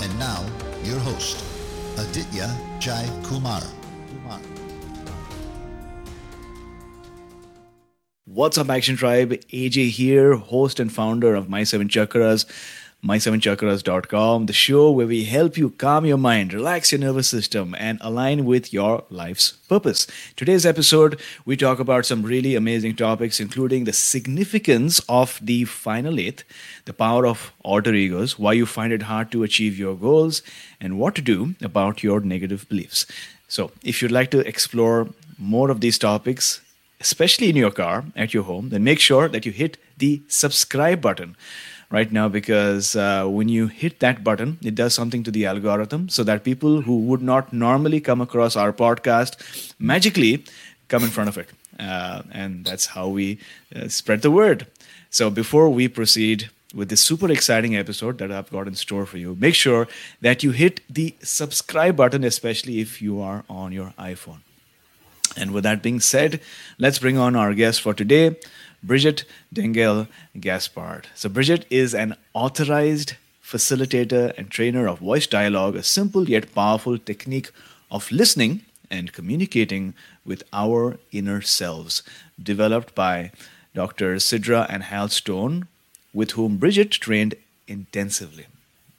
And now, your host, Aditya Jai Kumar. What's up, Action Tribe? AJ here, host and founder of My Seven Chakras, my7chakras.com, the show where we help you calm your mind, relax your nervous system, and align with your life's purpose. Today's episode, we talk about some really amazing topics, including the significance of the final eighth, the power of alter egos, why you find it hard to achieve your goals, and what to do about your negative beliefs. So, if you'd like to explore more of these topics, especially in your car at your home, then make sure that you hit the subscribe button right now because uh, when you hit that button, it does something to the algorithm so that people who would not normally come across our podcast magically come in front of it. Uh, and that's how we uh, spread the word. So before we proceed with this super exciting episode that I've got in store for you, make sure that you hit the subscribe button, especially if you are on your iPhone. And with that being said, let's bring on our guest for today. Bridget Engel Gaspard. So, Bridget is an authorized facilitator and trainer of voice dialogue, a simple yet powerful technique of listening and communicating with our inner selves, developed by Dr. Sidra and Hal Stone, with whom Bridget trained intensively.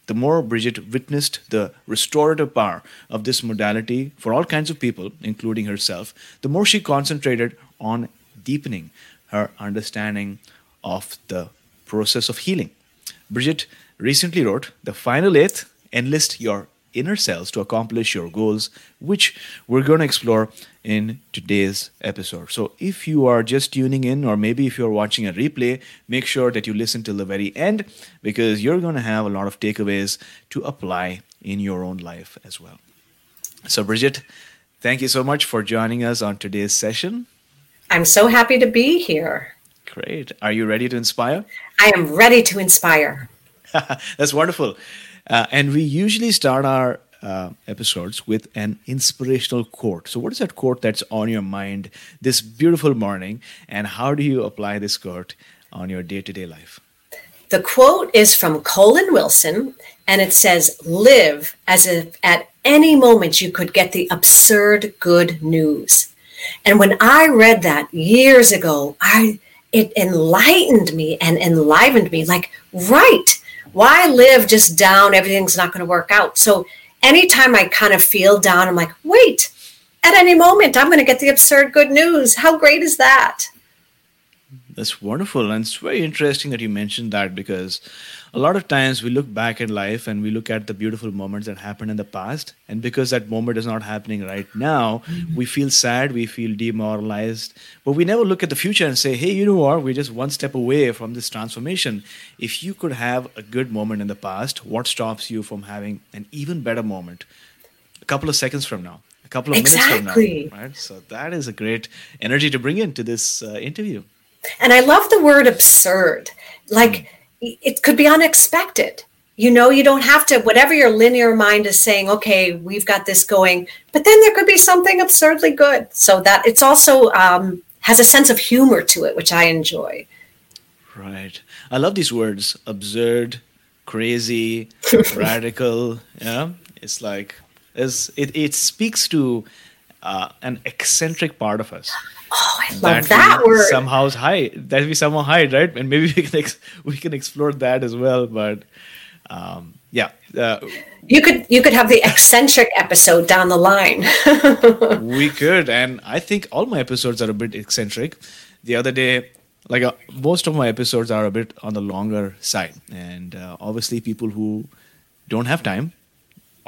The more Bridget witnessed the restorative power of this modality for all kinds of people, including herself, the more she concentrated on deepening her understanding of the process of healing. Bridget recently wrote The Final Eighth Enlist Your Inner Selves to Accomplish Your Goals, which we're going to explore in today's episode. So, if you are just tuning in, or maybe if you're watching a replay, make sure that you listen till the very end because you're going to have a lot of takeaways to apply in your own life as well. So, Bridget, thank you so much for joining us on today's session. I'm so happy to be here. Great. Are you ready to inspire? I am ready to inspire. That's wonderful. Uh, and we usually start our uh, episodes with an inspirational quote. So, what is that quote that's on your mind this beautiful morning, and how do you apply this quote on your day to day life? The quote is from Colin Wilson, and it says, Live as if at any moment you could get the absurd good news. And when I read that years ago, I it enlightened me and enlivened me like right why live just down everything's not going to work out so anytime i kind of feel down i'm like wait at any moment i'm going to get the absurd good news. How great is that? That's wonderful and it's very interesting that you mentioned that because a lot of times we look back in life and we look at the beautiful moments that happened in the past. And because that moment is not happening right now Mm-hmm. we feel sad we feel demoralized. But we never look at the future and say hey you know what? We're just one step away from this transformation. If you could have a good moment in the past what stops you from having an even better moment? A couple of seconds from now a couple of Exactly. minutes from now right? So that is a great energy to bring into this uh, interview. And I love the word absurd. Like it could be unexpected. You know, you don't have to, whatever your linear mind is saying, okay, we've got this going, but then there could be something absurdly good. So that it's also um, has a sense of humor to it, which I enjoy. Right. I love these words absurd, crazy, radical. Yeah. It's like, it's, it, it speaks to uh, an eccentric part of us. Oh, I love we that word. Somehow hide that we somehow hide, right? And maybe we can ex- we can explore that as well. But um, yeah, uh, You could you could have the eccentric episode down the line. we could, and I think all my episodes are a bit eccentric. The other day, like uh, most of my episodes are a bit on the longer side, and uh, obviously, people who don't have time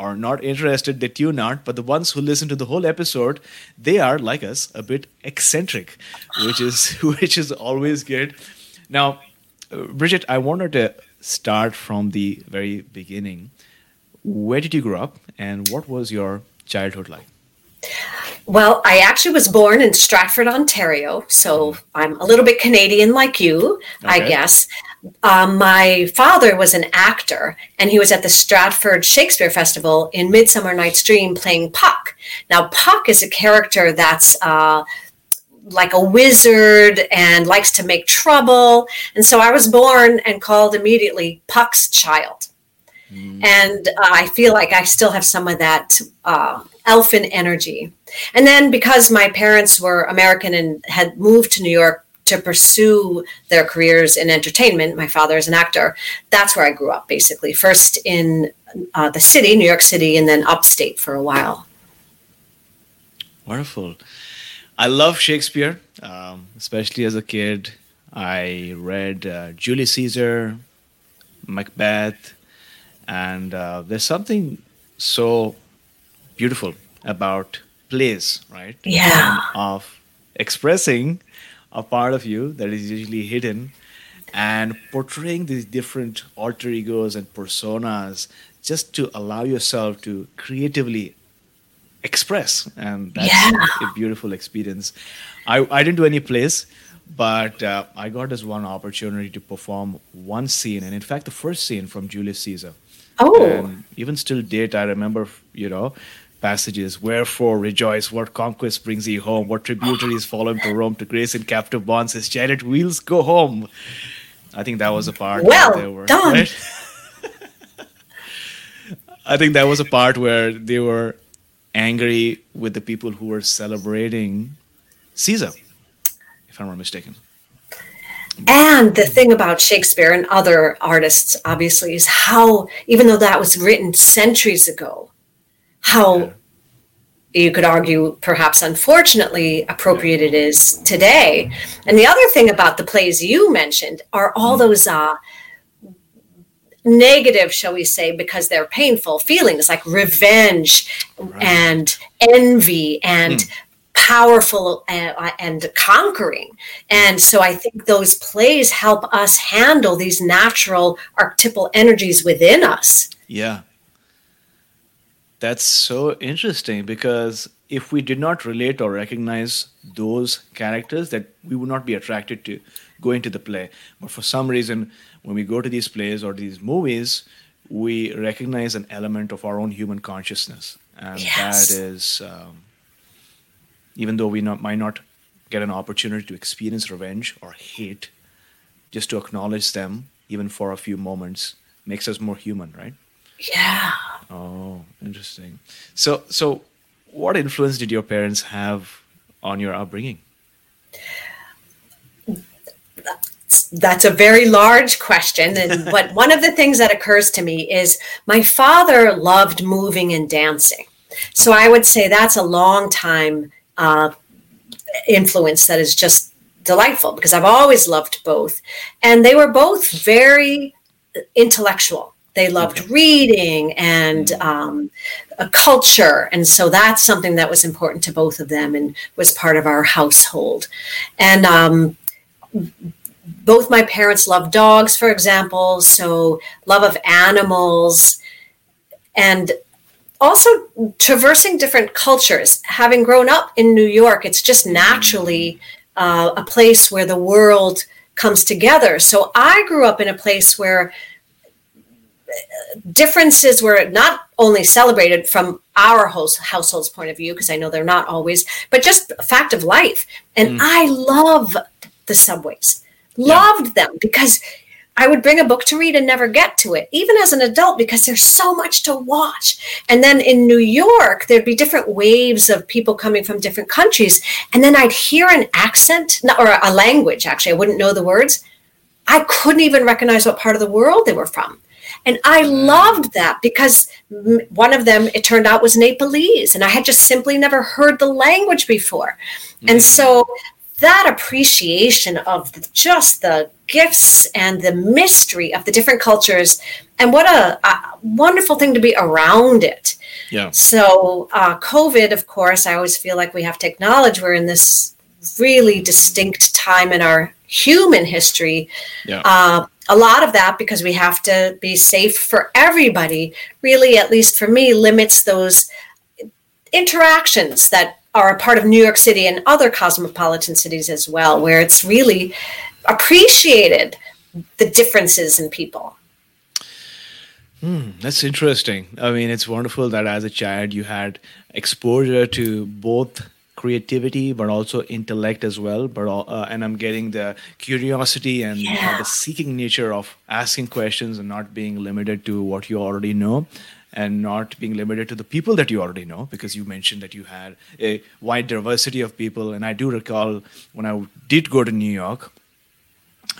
or not interested, they tune out. But the ones who listen to the whole episode, they are like us, a bit eccentric, which is which is always good. Now, uh, Bridget, I wanted to start from the very beginning. Where did you grow up, and what was your childhood like? Well, I actually was born in Stratford, Ontario, so I'm a little bit Canadian like you, I guess. Um, my father was an actor, and he was at the Stratford Shakespeare Festival in Midsummer Night's Dream playing Puck. Now, Puck is a character that's uh, like a wizard and likes to make trouble. And so I was born and called immediately Puck's child. And uh, I feel like I still have some of that uh, elfin energy. And then because my parents were American and had moved to New York to pursue their careers in entertainment, my father is an actor, that's where I grew up basically. First in uh, the city, New York City, and then upstate for a while. Wonderful. I love Shakespeare, um, especially as a kid. I read uh, Julius Caesar, Macbeth, and uh, there's something so beautiful about plays, right? Yeah. Of expressing a part of you that is usually hidden and portraying these different alter egos and personas just to allow yourself to creatively express and that's Yeah. a beautiful experience I, I didn't do any plays but uh, i got this one opportunity to perform one scene and in fact the first scene from julius caesar Oh. and even still date i remember you know passages wherefore rejoice what conquest brings ye home what tributaries follow him to rome to grace in captive bonds his chariot wheels go home i think that was a part where Well they were done. right? I think that was a part where they were angry with the people who were celebrating Caesar, if I'm not mistaken. And the thing about Shakespeare and other artists, obviously, is how, even though that was written centuries ago, how you could argue, perhaps unfortunately, appropriate it is today. And the other thing about the plays you mentioned are all those uh, negative, shall we say, because they're painful feelings like revenge and envy and powerful uh, and conquering. And so I think those plays help us handle these natural archetypal energies within us. Yeah. That's so interesting because if we did not relate or recognize those characters, that we would not be attracted to going to the play. But for some reason, when we go to these plays or these movies, we recognize an element of our own human consciousness, and Yes. that is, um, even though we not, might not get an opportunity to experience revenge or hate, just to acknowledge them, even for a few moments, makes us more human, right? Yeah. Oh, interesting. So, so what influence did your parents have on your upbringing? That's a very large question. And but one of the things that occurs to me is my father loved moving and dancing. So I would say that's a long time uh, influence that is just delightful because I've always loved both. And they were both very intellectual. They loved reading and mm. um, a culture, and so that's something that was important to both of them and was part of our household. And um, both my parents loved dogs, for example, so love of animals, and also traversing different cultures. Having grown up in New York, it's just naturally uh, a place where the world comes together. So I grew up in a place where differences were not only celebrated from our host, household's point of view, because I know they're not always, but just a fact of life. And mm. I love the subways, loved yeah. them because I would bring a book to read and never get to it, even as an adult, because there's so much to watch. And then in New York, there'd be different waves of people coming from different countries. And then I'd hear an accent or a language, actually, I wouldn't know the words. I couldn't even recognize what part of the world they were from. And I loved that because one of them, it turned out, was Nepalese. And I had just simply never heard the language before. Mm-hmm. And so that appreciation of the, just the gifts and the mystery of the different cultures and what a, a wonderful thing to be around it yeah so uh, covid of course i always feel like we have to acknowledge we're in this really distinct time in our human history yeah. Uh, a lot of that because we have to be safe for everybody really at least for me limits those interactions that are a part of New York City and other cosmopolitan cities as well, where it's really appreciated the differences in people. Hmm, that's interesting. I mean, it's wonderful that as a child you had exposure to both creativity but also intellect as well. But uh, and i'm getting the curiosity and yeah. uh, the seeking nature of asking questions and not being limited to what you already know and not being limited to the people that you already know. Because you mentioned that you had a wide diversity of people. And i do recall when i did go to new york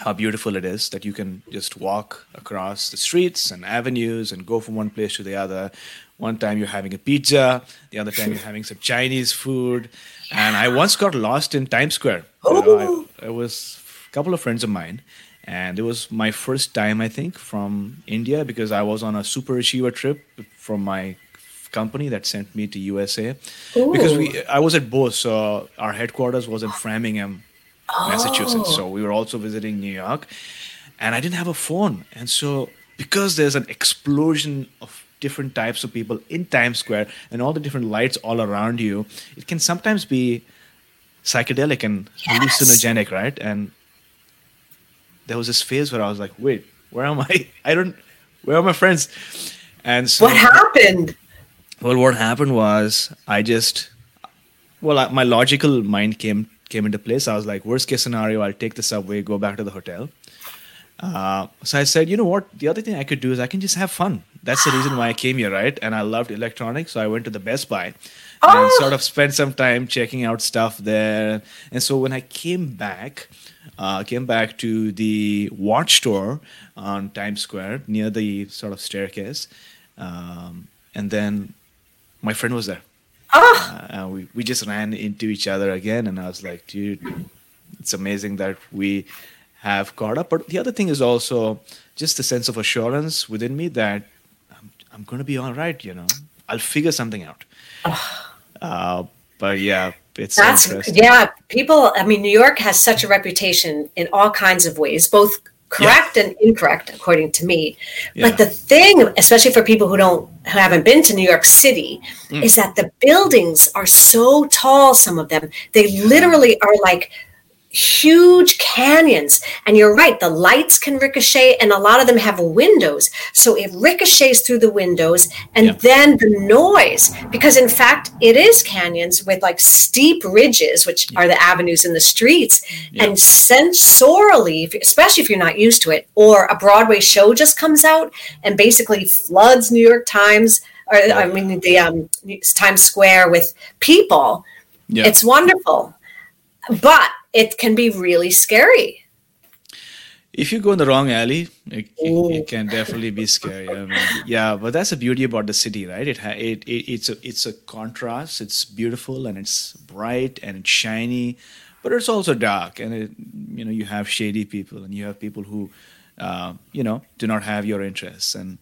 how beautiful it is that you can just walk across the streets and avenues and go from one place to the other. One time you're having a pizza the other time you're having some chinese food. And i once got lost in times square. You know, I, oh. I was a couple of friends of mine. And it was my first time i think from india because i was on a super achiever trip from my company that sent me to usa Ooh. because we oh. i was at bose so our headquarters was in framingham oh. massachusetts so we were also visiting new york and i didn't have a phone and so because there's an explosion of different types of people in times square and all the different lights all around you it can sometimes be psychedelic and yes. hallucinogenic right and there was this phase where I was like, wait, where am I? I don't, where are my friends? And so what happened? Well, what happened was I just, well, my logical mind came came into place. I was like, worst case scenario, I'll take the subway, go back to the hotel. Uh, so I said, you know what? The other thing I could do is I can just have fun. That's the reason why I came here, right? And I loved electronics, so I went to the Best Buy oh. and sort of spent some time checking out stuff there. And so when I came back, uh, came back to the watch store on Times Square near the sort of staircase, um, and then my friend was there. Oh. Uh, we we just ran into each other again, and I was like, dude, it's amazing that we have caught up. But the other thing is also just the sense of assurance within me that I'm, I'm going to be all right. You know, I'll figure something out. Oh. Uh, but yeah, it's that's yeah. People, I mean, New York has such a reputation in all kinds of ways, both correct yeah. and incorrect, according to me. Yeah. But the thing, especially for people who don't who haven't been to New York City, mm. is that the buildings are so tall. Some of them, they literally are like huge canyons and you're right the lights can ricochet and a lot of them have windows so it ricochets through the windows and yeah. then the noise because in fact it is canyons with like steep ridges which yeah. are the avenues in the streets yeah. and sensorily especially if you're not used to it or a broadway show just comes out and basically floods new york times or i mean the um, times square with people it's wonderful but it can be really scary. If you go in the wrong alley, it, it, it can definitely be scary. I mean, yeah, but that's the beauty about the city, right? It, it, it it's a it's a contrast. It's beautiful and it's bright and it's shiny, but it's also dark and it, you know you have shady people and you have people who uh, you know, do not have your interests. And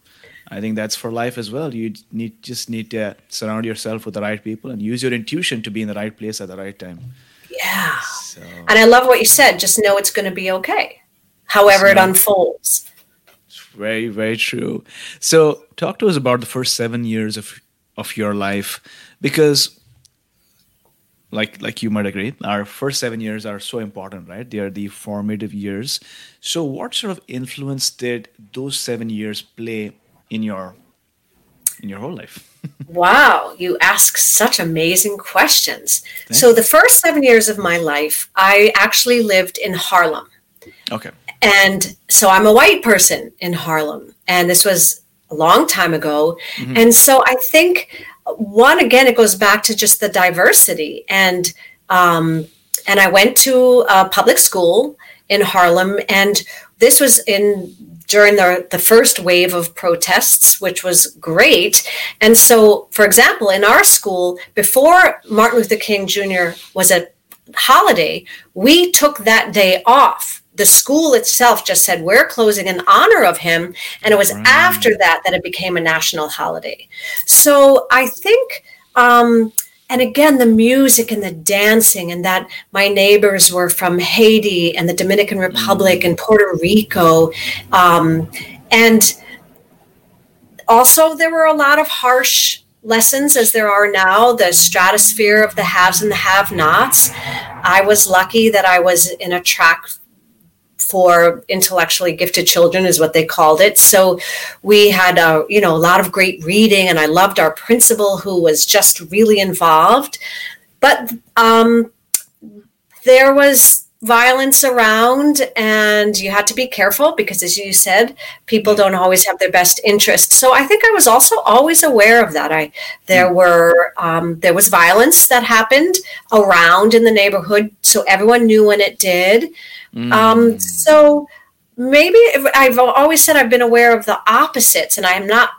I think that's for life as well. You need just need to surround yourself with the right people and use your intuition to be in the right place at the right time. Yeah. So, and I love what you said. Just know it's going to be okay, however it unfolds. It's very, very true. So, talk to us about the first seven years of of your life, because like like you might agree our first seven years are so important right they are the formative years so what sort of influence did those seven years play in your in your whole life wow you ask such amazing questions Thanks. so the first seven years of my life i actually lived in harlem okay and so i'm a white person in harlem and this was a long time ago mm-hmm. and so i think one again it goes back to just the diversity and um, and i went to a public school in harlem and this was in during the, the first wave of protests which was great. And so for example in our school before martin luther king jr was a holiday we took that day off. The school itself just said we're closing in honor of him. And it was right. after that that it became a national holiday. So i think um, and again the music and the dancing and that my neighbors were from haiti and the dominican republic mm. and puerto rico um, and also there were a lot of harsh lessons as there are now the stratosphere of the haves and the have nots i was lucky that i was in a track for intellectually gifted children is what they called it. So we had a you know a lot of great reading and i loved our principal who was just really involved. But um, there was violence around and you had to be careful because as you said people don't always have their best interest. So i think i was also always aware of that. I there hmm. were um, there was violence that happened around in the neighborhood so everyone knew when it did Mm. Um, so maybe I've always said I've been aware of the opposites, and I'm not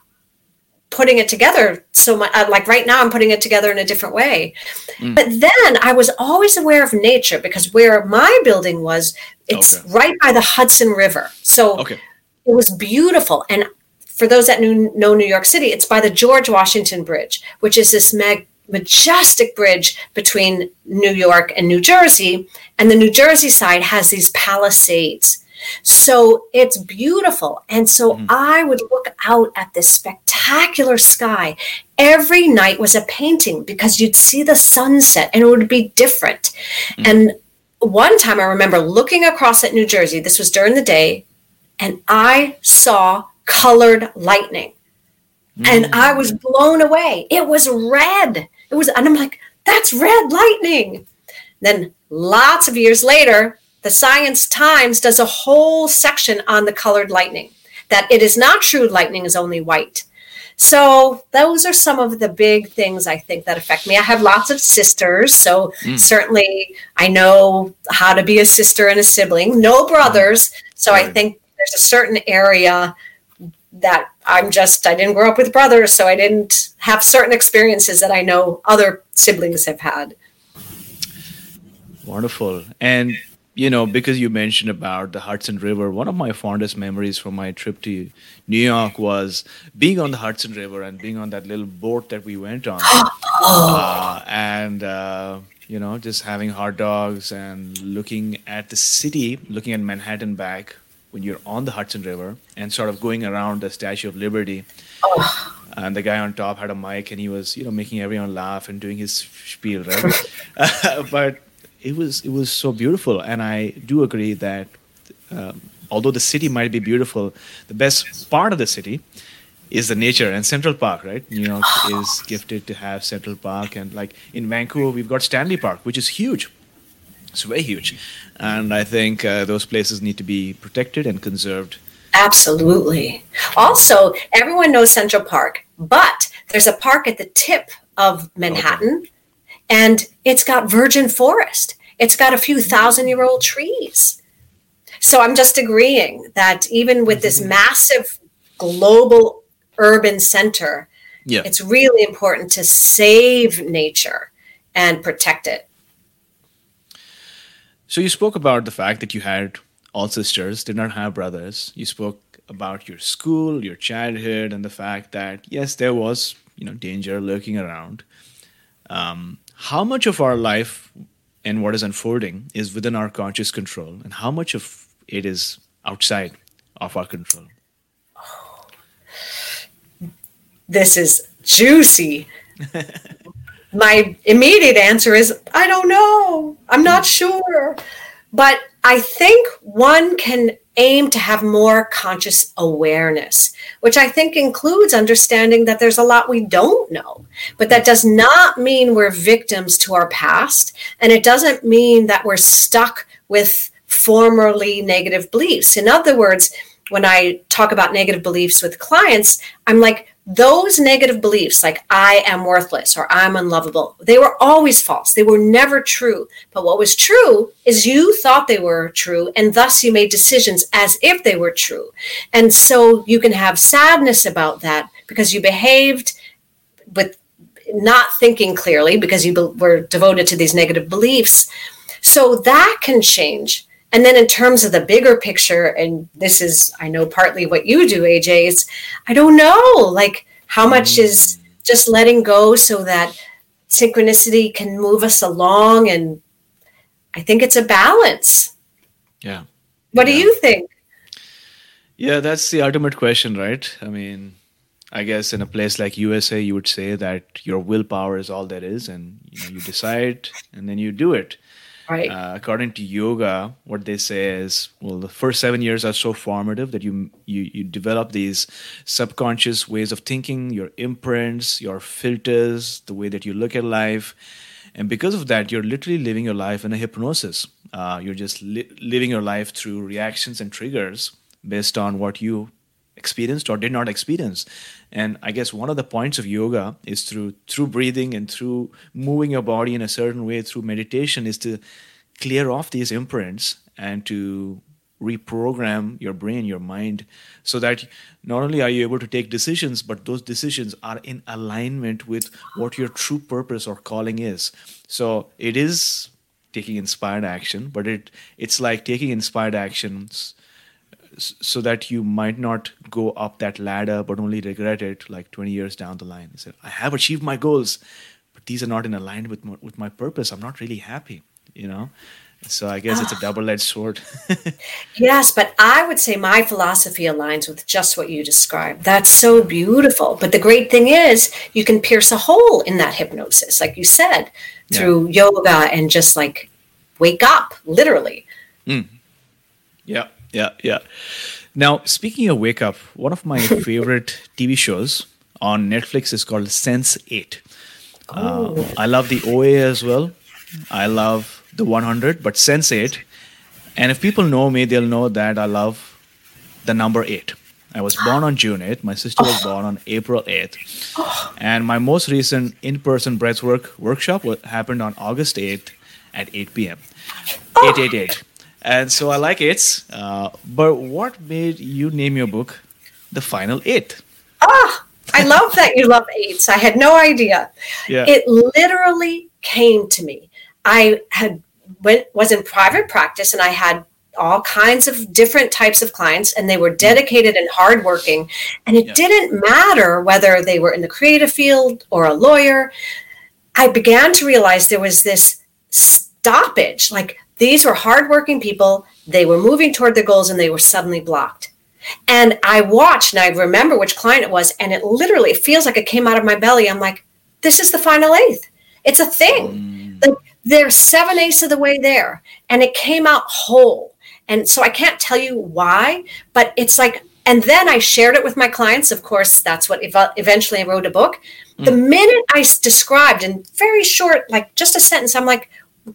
putting it together so much. Uh, like right now, I'm putting it together in a different way. Mm. But then I was always aware of nature because where my building was, it's okay. right by the Hudson River. So okay. it was beautiful. And for those that know New York City, it's by the George Washington Bridge, which is this mag- majestic bridge between New York and New Jersey. And the New Jersey side has these palisades. So it's beautiful. And so mm-hmm. I would look out at this spectacular sky. Every night was a painting because you'd see the sunset and it would be different. Mm-hmm. And one time I remember looking across at New Jersey, this was during the day, and I saw colored lightning. Mm-hmm. And I was blown away. It was red. It was, and I'm like, that's red lightning. Then lots of years later, the Science Times does a whole section on the colored lightning, that it is not true lightning is only white. So those are some of the big things I think that affect me. I have lots of sisters, so mm. certainly I know how to be a sister and a sibling. No brothers, so I think there's a certain area that I'm just, I didn't grow up with brothers, so I didn't have certain experiences that I know other siblings have had. Wonderful. And, you know, because you mentioned about the Hudson River, one of my fondest memories from my trip to New York was being on the Hudson River and being on that little boat that we went on. uh, and, uh, you know, just having hot dogs and looking at the city, looking at Manhattan back when you're on the Hudson River and sort of going around the Statue of Liberty. Oh. And the guy on top had a mic and he was, you know, making everyone laugh and doing his spiel, right? but it was it was so beautiful, and I do agree that um, although the city might be beautiful, the best part of the city is the nature and Central Park, right? New York is gifted to have Central Park, and like in Vancouver, we've got Stanley Park, which is huge. It's very huge. And I think uh, those places need to be protected and conserved. Absolutely. Also, everyone knows Central Park, but there's a park at the tip of Manhattan, okay. And it's got virgin forest. It's got a few thousand year old trees. So I'm just agreeing that even with this mm-hmm. massive global urban center, yeah. it's really important to save nature and protect it. So you spoke about the fact that you had all sisters, did not have brothers. You spoke about your school, your childhood, and the fact that yes, there was you know danger lurking around. Um, how much of our life and what is unfolding is within our conscious control, and how much of it is outside of our control? This is juicy. My immediate answer is I don't know. I'm not sure. But I think one can aim to have more conscious awareness, which I think includes understanding that there's a lot we don't know. But that does not mean we're victims to our past. And it doesn't mean that we're stuck with formerly negative beliefs. In other words, when I talk about negative beliefs with clients, I'm like, those negative beliefs, like I am worthless or I'm unlovable, they were always false. They were never true. But what was true is you thought they were true, and thus you made decisions as if they were true. And so you can have sadness about that because you behaved with not thinking clearly because you were devoted to these negative beliefs. So that can change. And then in terms of the bigger picture, and this is, I know partly what you do, AJ, is I don't know, like how much mm. is just letting go so that synchronicity can move us along. And I think it's a balance. Yeah. What yeah. do you think? Yeah, that's the ultimate question, right? I mean, I guess in a place like USA, you would say that your willpower is all there is, and you, know, you decide and then you do it. Right. Uh, according to yoga, what they say is, well, the first seven years are so formative that you you you develop these subconscious ways of thinking, your imprints, your filters, the way that you look at life, and because of that, you're literally living your life in a hypnosis. Uh, you're just li- living your life through reactions and triggers based on what you experienced or did not experience. And i guess one of the points of yoga is through through breathing and through moving your body in a certain way through meditation is to clear off these imprints and to reprogram your brain your mind so that not only are you able to take decisions but those decisions are in alignment with what your true purpose or calling is. So it is taking inspired action but it it's like taking inspired actions so that you might not go up that ladder but only regret it like 20 years down the line. He said, I have achieved my goals, but these are not in alignment with my, with my purpose. I'm not really happy, you know? So I guess it's a double-edged sword. yes, but I would say my philosophy aligns with just what you described. That's so beautiful. But the great thing is you can pierce a hole in that hypnosis, like you said, through yeah. yoga and just like wake up, literally. Mm. Yeah. Yeah, yeah. Now, speaking of Wake Up, one of my favorite TV shows on Netflix is called Sense 8. Uh, oh. I love the OA as well. I love the 100, but Sense 8. And if people know me, they'll know that I love the number 8. I was born on June 8th. My sister was born on April 8th. And my most recent in person breathwork workshop happened on August 8th at 8 p.m. 888 and so I like eights. Uh, but what made you name your book "The Final Eight? Ah, I love that you love eights. I had no idea. Yeah. It literally came to me. I had went was in private practice, and I had all kinds of different types of clients and they were dedicated and hardworking and it yeah. didn't matter whether they were in the creative field or a lawyer i began to realize there was this stoppage like these were hardworking people. They were moving toward their goals and they were suddenly blocked. And I watched and I remember which client it was, and it literally feels like it came out of my belly. I'm like, this is the final eighth. It's a thing. Mm. Like they're seven eighths of the way there. And it came out whole. And so I can't tell you why, but it's like, and then I shared it with my clients. Of course, that's what ev- eventually I wrote a book. Mm. The minute I described in very short, like just a sentence, I'm like,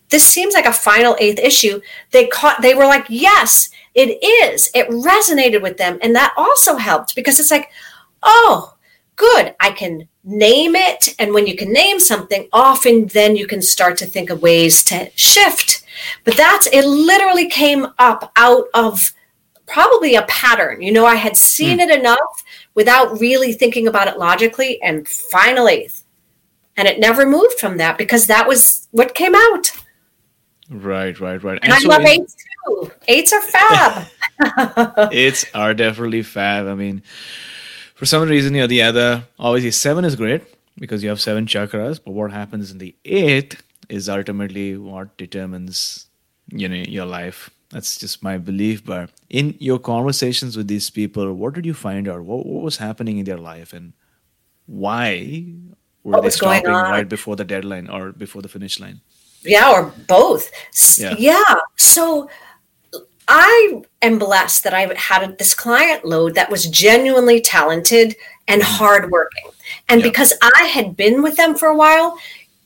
this seems like a final eighth issue. They caught they were like yes it is. It resonated with them. And that also helped because it's like oh good. I can name it. And when you can name something often then you can start to think of ways to shift. But that's it literally came up out of probably a pattern. You know i had seen mm. it enough without really thinking about it logically and finally and it never moved from that because that was what came out Right, right, right. And, and I so love in, eights too. too. Eights are fab. eights are definitely fab. I mean, for some reason or the other, obviously seven is great because you have seven chakras. But what happens in the eighth is ultimately what determines you know your life. That's just my belief. But in your conversations with these people, what did you find out? What, what was happening in their life and why were what they stopping right before the deadline or before the finish line? Yeah, or both. Yeah. yeah. So I am blessed that I had this client load that was genuinely talented and mm-hmm. hardworking. And yeah. because I had been with them for a while,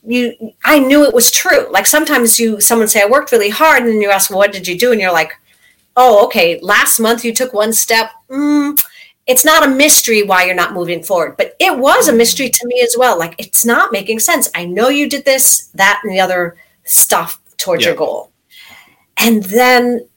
you I knew it was true. Like sometimes you someone say I worked really hard and then you ask, well, what did you do? And you're like, oh, okay, last month you took one step. Mm, it's not a mystery why you're not moving forward, but it was a mystery to me as well. Like it's not making sense. I know you did this, that, and the other stuff towards yeah. your goal. And then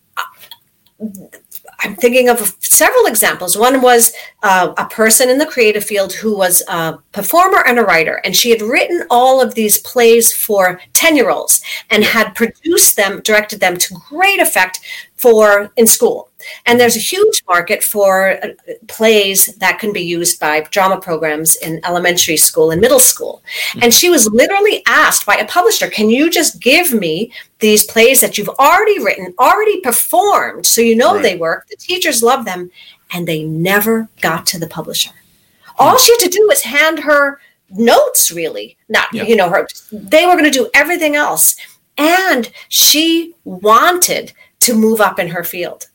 I'm thinking of several examples. One was uh, a person in the creative field who was a performer and a writer, and she had written all of these plays for 10 year olds and had produced them, directed them to great effect for in school. And there's a huge market for uh, plays that can be used by drama programs in elementary school and middle school. And she was literally asked by a publisher, Can you just give me these plays that you've already written, already performed, so you know right. they work? The teachers love them. And they never got to the publisher. All she had to do was hand her notes, really. Not, yeah. you know, her, they were going to do everything else. And she wanted to move up in her field.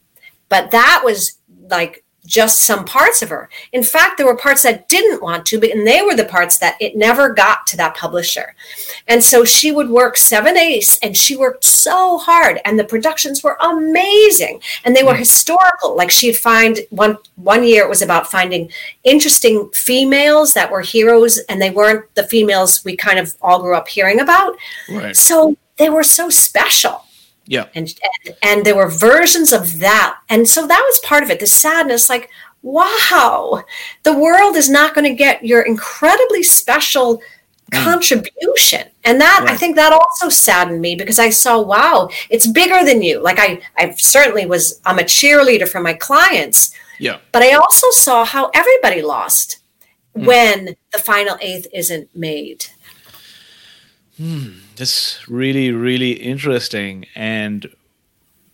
But that was like just some parts of her. In fact, there were parts that didn't want to, but and they were the parts that it never got to that publisher. And so she would work seven eighths and she worked so hard and the productions were amazing and they were mm. historical. Like she'd find one one year it was about finding interesting females that were heroes and they weren't the females we kind of all grew up hearing about. Right. So they were so special yeah. And, and and there were versions of that. And so that was part of it. The sadness, like, wow, the world is not going to get your incredibly special mm. contribution. And that right. I think that also saddened me because I saw, wow, it's bigger than you. Like I I certainly was I'm a cheerleader for my clients. Yeah. But I also saw how everybody lost mm. when the final eighth isn't made. Hmm, that's really, really interesting. And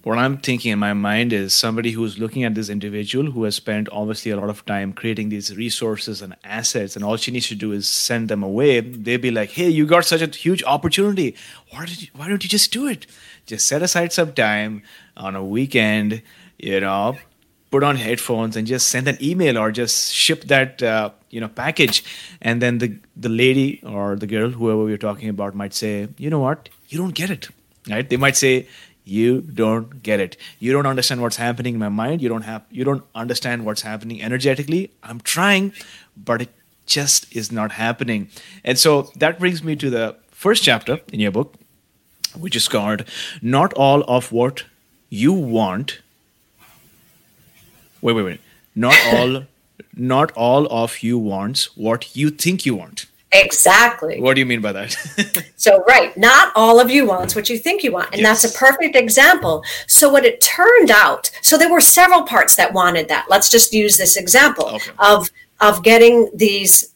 what I'm thinking in my mind is somebody who's looking at this individual who has spent obviously a lot of time creating these resources and assets, and all she needs to do is send them away. They'd be like, "Hey, you got such a huge opportunity. Why did you, Why don't you just do it? Just set aside some time on a weekend, you know, put on headphones and just send an email or just ship that uh, you know package. And then the the lady or the girl whoever we're talking about might say you know what? You don't get it. Right? They might say you don't get it. You don't understand what's happening in my mind. You don't have you don't understand what's happening energetically. I'm trying but it just is not happening. And so that brings me to the first chapter in your book which is called not all of what you want wait, wait, wait. Not all, not all of you wants what you think you want. Exactly. What do you mean by that? so, right, not all of you wants what you think you want. And yes. that's a perfect example. So, what it turned out, so there were several parts that wanted that. Let's just use this example okay. of of getting these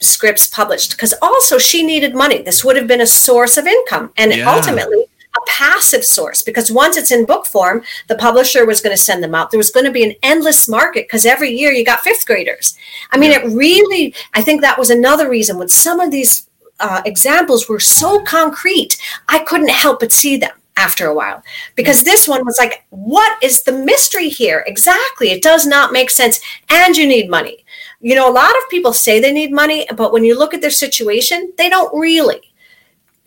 scripts published because also she needed money. This would have been a source of income. And yeah. ultimately, passive source because once it's in book form, the publisher was going to send them out. There was going to be an endless market because every year you got fifth graders. I mean, it really, I think that was another reason when some of these uh, examples were so concrete, I couldn't help but see them after a while because this one was like, what is the mystery here? Exactly. It does not make sense. And you need money. You know, a lot of people say they need money, but when you look at their situation, they don't really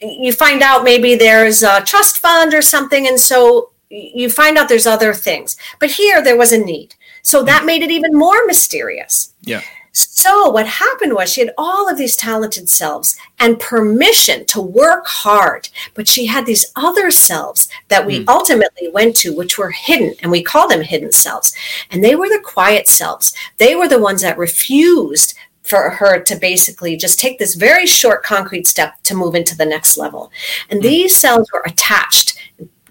you find out maybe there's a trust fund or something and so you find out there's other things. But here there was a need. So that mm. made it even more mysterious. Yeah. So what happened was she had all of these talented selves and permission to work hard but she had these other selves that we mm. ultimately went to which were hidden and we call them hidden selves. And they were the quiet selves. They were the ones that refused for her to basically just take this very short concrete step to move into the next level. And mm these cells were attached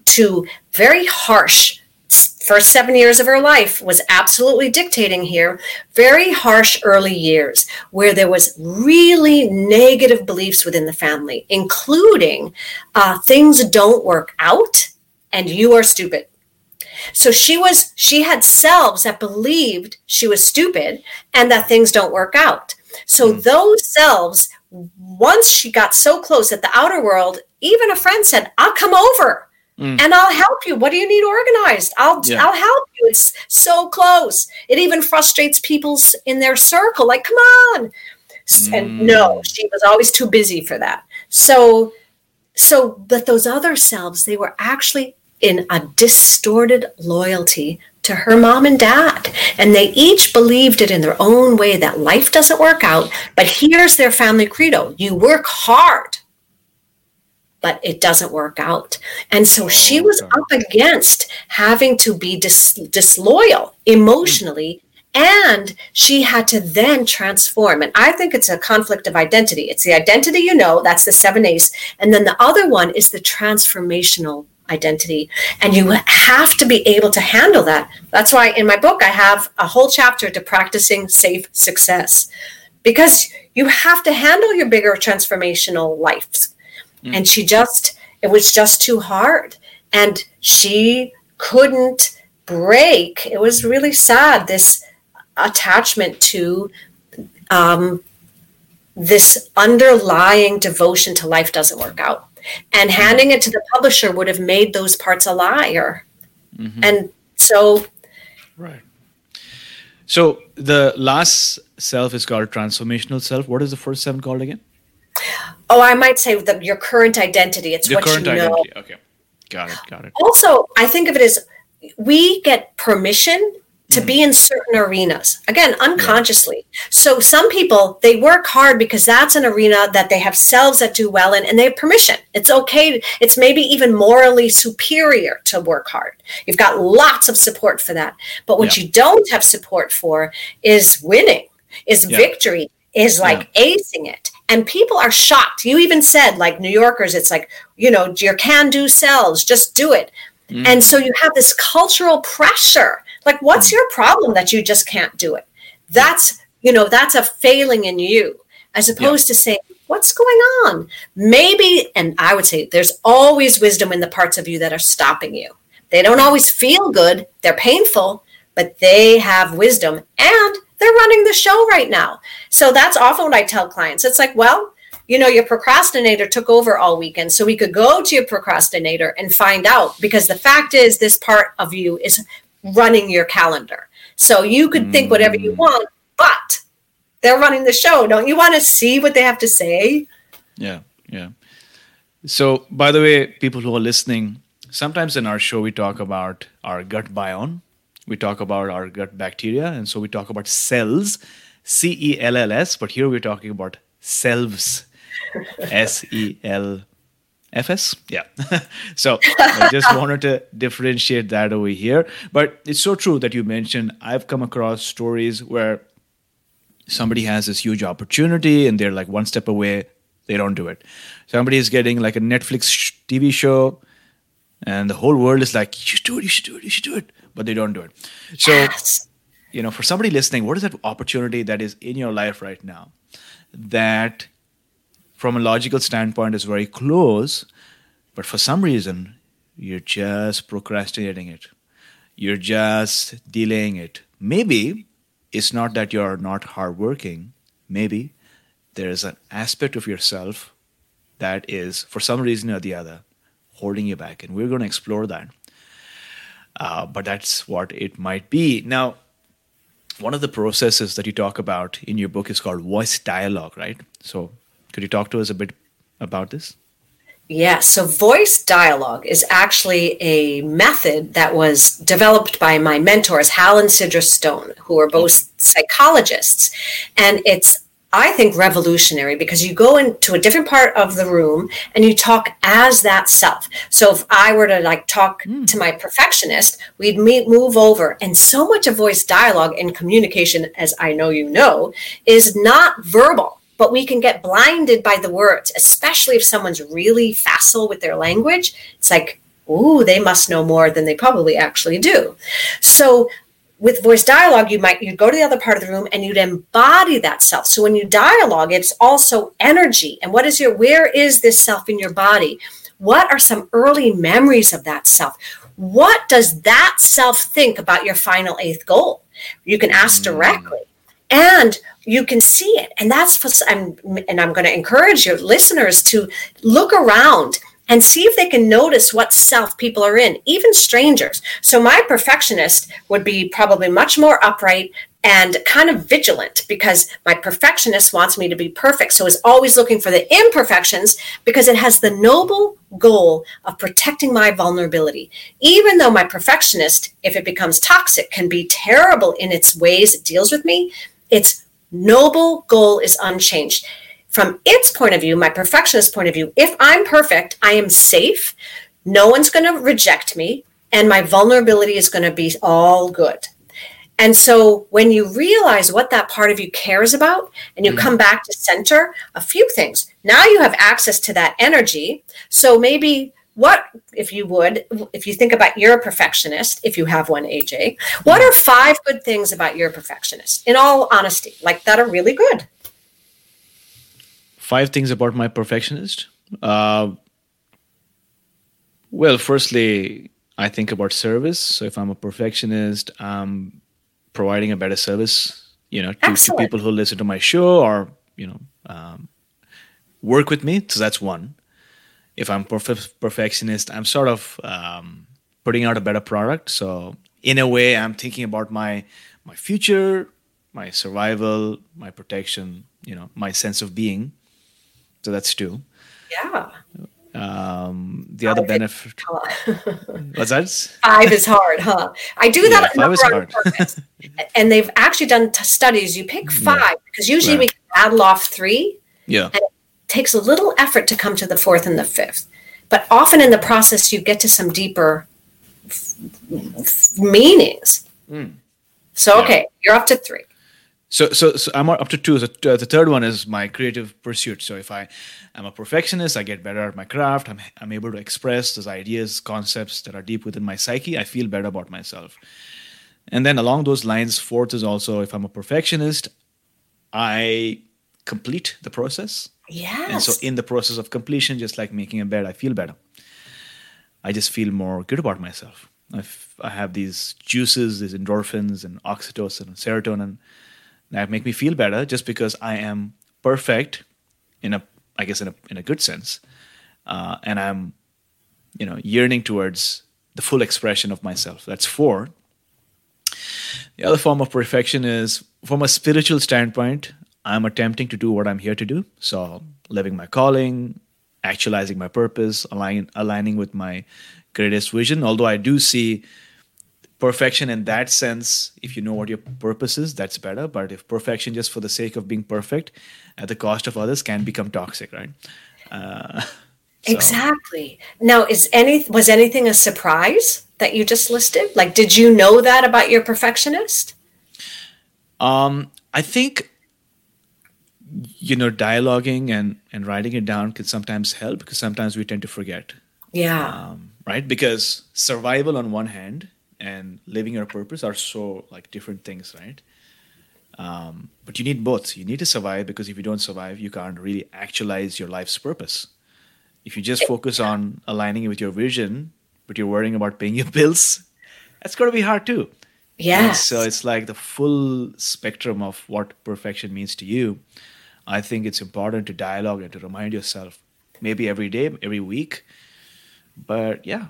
to very harsh first seven years of her life was absolutely dictating here very harsh early years where there was really negative beliefs within the family including uh, things don't work out and you are stupid so she was she had selves that believed she was stupid and that things don't work out so mm. those selves once she got so close at the outer world even a friend said i'll come over mm. and i'll help you what do you need organized i'll yeah. i'll help you it's so close it even frustrates people in their circle like come on mm. and no she was always too busy for that so so but those other selves they were actually in a distorted loyalty to her mom and dad. And they each believed it in their own way that life doesn't work out. But here's their family credo you work hard, but it doesn't work out. And so oh she was up against having to be dis- disloyal emotionally. And she had to then transform. And I think it's a conflict of identity. It's the identity you know, that's the seven A's. And then the other one is the transformational identity. And you have to be able to handle that. That's why in my book i have a whole chapter to practicing safe success. Because you have to handle your bigger transformational lives. Mm. and she just it was just too hard. And she couldn't break. It was really sad this attachment to um, this underlying devotion to life doesn't work out and mm-hmm. handing it to the publisher would have made those parts a liar. Mm-hmm. and so right. So the last self is called transformational self. What is the first seven called again? Oh i might say the, your current identity. It's the what current you know. identity. okay. Got it. Got it. Also i think of it as we get permission to be in certain arenas again unconsciously so some people they work hard because that's an arena that they have selves that do well in and they have permission it's okay it's maybe even morally superior to work hard you've got lots of support for that but what yeah. you don't have support for is winning is yeah. victory is like yeah. acing it and people are shocked you even said like new yorkers it's like you know your can do selves just do it mm. and so you have this cultural pressure like, what's your problem that you just can't do it? That's, you know, that's a failing in you, as opposed yeah. to saying, what's going on? Maybe, and I would say there's always wisdom in the parts of you that are stopping you. They don't always feel good, they're painful, but they have wisdom and they're running the show right now. So that's often what I tell clients. It's like, well, you know, your procrastinator took over all weekend. So we could go to your procrastinator and find out because the fact is, this part of you is running your calendar. So you could think whatever you mm. want, but they're running the show. Don't you want to see what they have to say? Yeah, yeah. So, by the way, people who are listening, sometimes in our show we talk about our gut biome, we talk about our gut bacteria, and so we talk about cells, C E L L S, but here we're talking about selves, S E L FS? Yeah. so I just wanted to differentiate that over here. But it's so true that you mentioned I've come across stories where somebody has this huge opportunity and they're like one step away, they don't do it. Somebody is getting like a Netflix TV show and the whole world is like, you should do it, you should do it, you should do it. But they don't do it. So, yes. you know, for somebody listening, what is that opportunity that is in your life right now that from a logical standpoint is very close, but for some reason, you're just procrastinating it. You're just delaying it. Maybe it's not that you're not hardworking. Maybe there is an aspect of yourself that is, for some reason or the other, holding you back. And we're going to explore that. Uh, but that's what it might be. Now, one of the processes that you talk about in your book is called voice dialogue, right? So could you talk to us a bit about this? Yeah, so voice dialogue is actually a method that was developed by my mentors, Hal and Sidra Stone, who are both psychologists. And it's, I think, revolutionary because you go into a different part of the room and you talk as that self. So if I were to like talk mm. to my perfectionist, we'd meet, move over. And so much of voice dialogue and communication, as I know you know, is not verbal but we can get blinded by the words, especially if someone's really facile with their language. It's like, ooh, they must know more than they probably actually do. So with voice dialogue, you might you'd go to the other part of the room and you'd embody that self. So when you dialogue, it's also energy. And what is your where is this self in your body? What are some early memories of that self? What does that self think about your final eighth goal? You can ask mm. directly. And you can see it. And that's I'm and I'm going to encourage your listeners to look around and see if they can notice what self people are in, even strangers. So, my perfectionist would be probably much more upright and kind of vigilant because my perfectionist wants me to be perfect. So, is always looking for the imperfections because it has the noble goal of protecting my vulnerability. Even though my perfectionist, if it becomes toxic, can be terrible in its ways it deals with me, its noble goal is unchanged from its point of view, my perfectionist point of view, if I'm perfect, I am safe. No one's going to reject me, and my vulnerability is going to be all good. And so when you realize what that part of you cares about and you mm-hmm. come back to center, a few things. Now you have access to that energy. So maybe what if you would if you think about your perfectionist if you have one aj what are five good things about your perfectionist in all honesty like that are really good five things about my perfectionist. Uh, well, firstly, I think about service. So if I'm a perfectionist, I'm providing a better service, you know, to, to people who listen to my show or you know um, work with me. So that's one. If I'm perf- perfectionist, I'm sort of um, putting out a better product. So in a way, I'm thinking about my my future, my survival, my protection, you know, my sense of being. So that's two. Yeah. Um, the five other benefit. What's that? Five is hard, huh? I do yeah, that five is hard. and they've actually done t- studies. You pick five yeah. because usually we can rattle off three. Yeah. And takes a little effort to come to the fourth and the fifth. But often in the process, you get to some deeper f- f- meanings. Mm. So, yeah. okay, you're up to three. So, so, so I'm up to two. So, uh, the third one is my creative pursuit. So, if I am a perfectionist, I get better at my craft. I'm, I'm able to express those ideas, concepts that are deep within my psyche. I feel better about myself. And then, along those lines, fourth is also if I'm a perfectionist, I complete the process. Yes. And so, in the process of completion, just like making a bed, I feel better. I just feel more good about myself. I've, I have these juices, these endorphins, and oxytocin and serotonin that make me feel better just because I am perfect in a I guess in a in a good sense, uh, and I'm you know yearning towards the full expression of myself. That's four. The other form of perfection is from a spiritual standpoint. I'm attempting to do what I'm here to do. So living my calling, actualizing my purpose, align, aligning with my greatest vision. Although I do see perfection in that sense if you know what your purpose is that's better but if perfection just for the sake of being perfect at the cost of others can become toxic right uh, so. exactly now is any was anything a surprise that you just listed like did you know that about your perfectionist um i think you know dialoguing and and writing it down can sometimes help because sometimes we tend to forget yeah um, right because survival on one hand and living your purpose are so like different things, right? Um, but you need both. You need to survive because if you don't survive, you can't really actualize your life's purpose. If you just focus on aligning with your vision, but you're worrying about paying your bills, that's going to be hard too. Yeah. So it's like the full spectrum of what perfection means to you. I think it's important to dialogue and to remind yourself, maybe every day, every week. But yeah,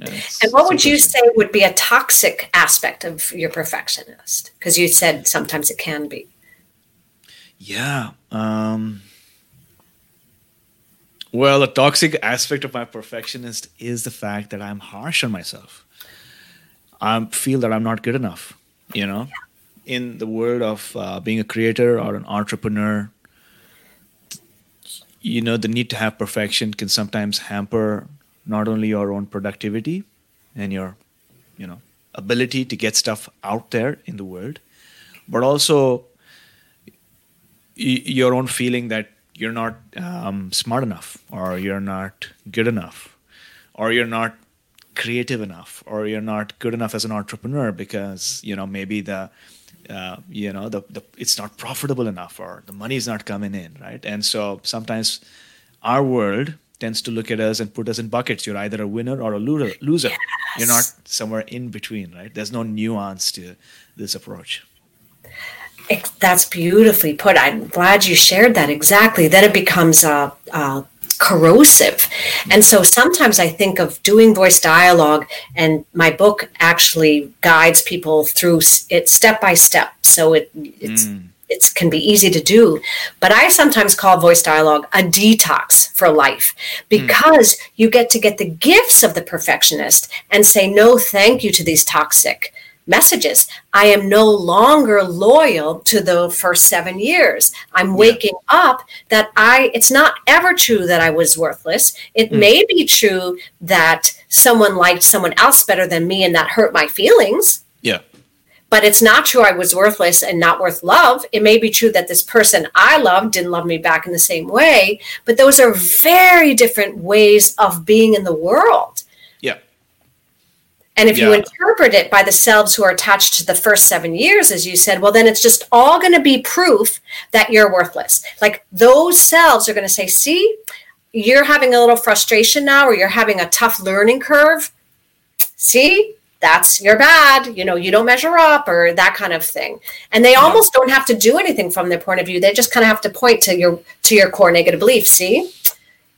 and what would you say would be a toxic aspect of your perfectionist? Because you said sometimes it can be. Yeah. Um, well, a toxic aspect of my perfectionist is the fact that I'm harsh on myself. I feel that I'm not good enough. You know, yeah. in the world of uh, being a creator or an entrepreneur, you know, the need to have perfection can sometimes hamper not only your own productivity and your you know ability to get stuff out there in the world but also your own feeling that you're not um, smart enough or you're not good enough or you're not creative enough or you're not good enough as an entrepreneur because you know maybe the uh, you know the, the it's not profitable enough or the money is not coming in right and so sometimes our world tends to look at us and put us in buckets you're either a winner or a loser Yes. you're not somewhere in between right there's no nuance to this approach Ex- That's beautifully put. I'm glad you shared that exactly. Then it becomes uh, uh, corrosive. And so sometimes I think of doing voice dialogue, and my book actually guides people through it step by step. So it it's mm. it's can be easy to do. But I sometimes call voice dialogue a detox for life hmm. because you get to get the gifts of the perfectionist and say no thank you to these toxic messages. I am no longer loyal to the first seven years. I'm waking up that I, it's not ever true that I was worthless. It mm. may be true that someone liked someone else better than me and that hurt my feelings. yeah But it's not true I was worthless and not worth love. It may be true that this person I loved didn't love me back in the same way. But those are very different ways of being in the world. Yeah And if you interpret it by the selves who are attached to the first seven years, as you said, well, then it's just all going to be proof that you're worthless. Like those selves are going to say, see, you're having a little frustration now, or you're having a tough learning curve. See, that's you're bad. You know, you don't measure up, or that kind of thing. And they almost don't have to do anything from their point of view. They just kind of have to point to your to your core negative belief. See,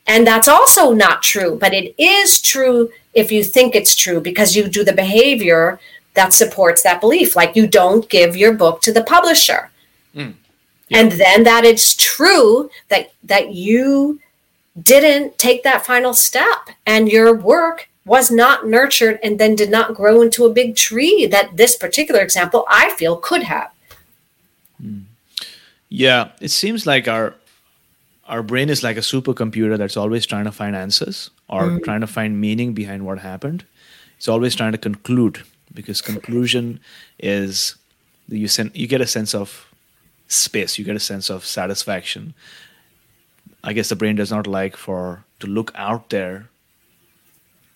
and that's also not true, but it is true if you think it's true because you do the behavior that supports that belief. Like you don't give your book to the publisher. Hmm. And then that it's true that that you didn't take that final step and your work was not nurtured and then did not grow into a big tree that this particular example I feel could have. Hmm. Yeah, it seems like our our brain is like a supercomputer that's always trying to find answers or mm. trying to find meaning behind what happened. It's always trying to conclude because conclusion is you sen- you get a sense of space, you get a sense of satisfaction. I guess the brain does not like for to look out there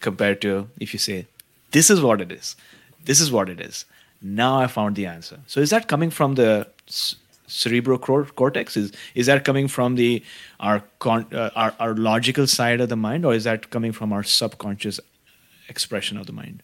compared to if you say this is what it is this is what it is now i found the answer so is that coming from the cerebral cortex is is that coming from the our, con- uh, our our logical side of the mind or is that coming from our subconscious expression of the mind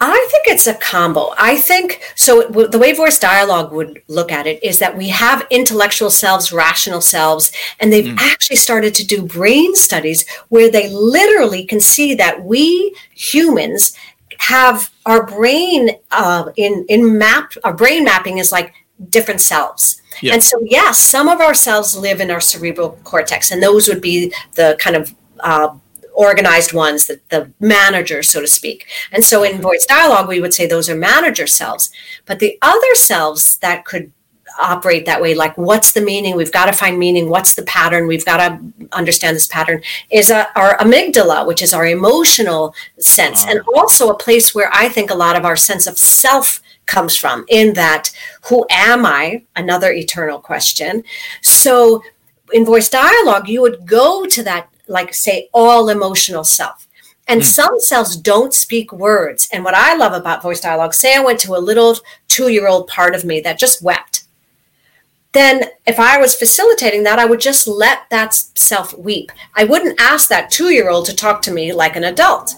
I think it's a combo. I think so. w- The way voice dialogue would look at it is that we have intellectual selves, rational selves, and they've actually started to do brain studies where they literally can see that we humans have our brain uh, in in map. Our brain mapping is like different selves. Yeah. And so, yes, some of our cells live in our cerebral cortex, and those would be the kind of uh, organized ones, the, the managers, so to speak. And so in voice dialogue, we would say those are manager cells. But the other cells that could operate that way, like what's the meaning? We've got to find meaning. What's the pattern? We've got to understand this pattern. Is uh, our amygdala, which is our emotional sense, and also a place where I think a lot of our sense of self comes from. In that, who am I? Another eternal question. So in voice dialogue, you would go to that, like say, all emotional self. And hmm. some cells don't speak words. And what I love about voice dialogue, say I went to a little two year old part of me that just wept. Then, if I was facilitating that, I would just let that self weep. I wouldn't ask that two year old to talk to me like an adult,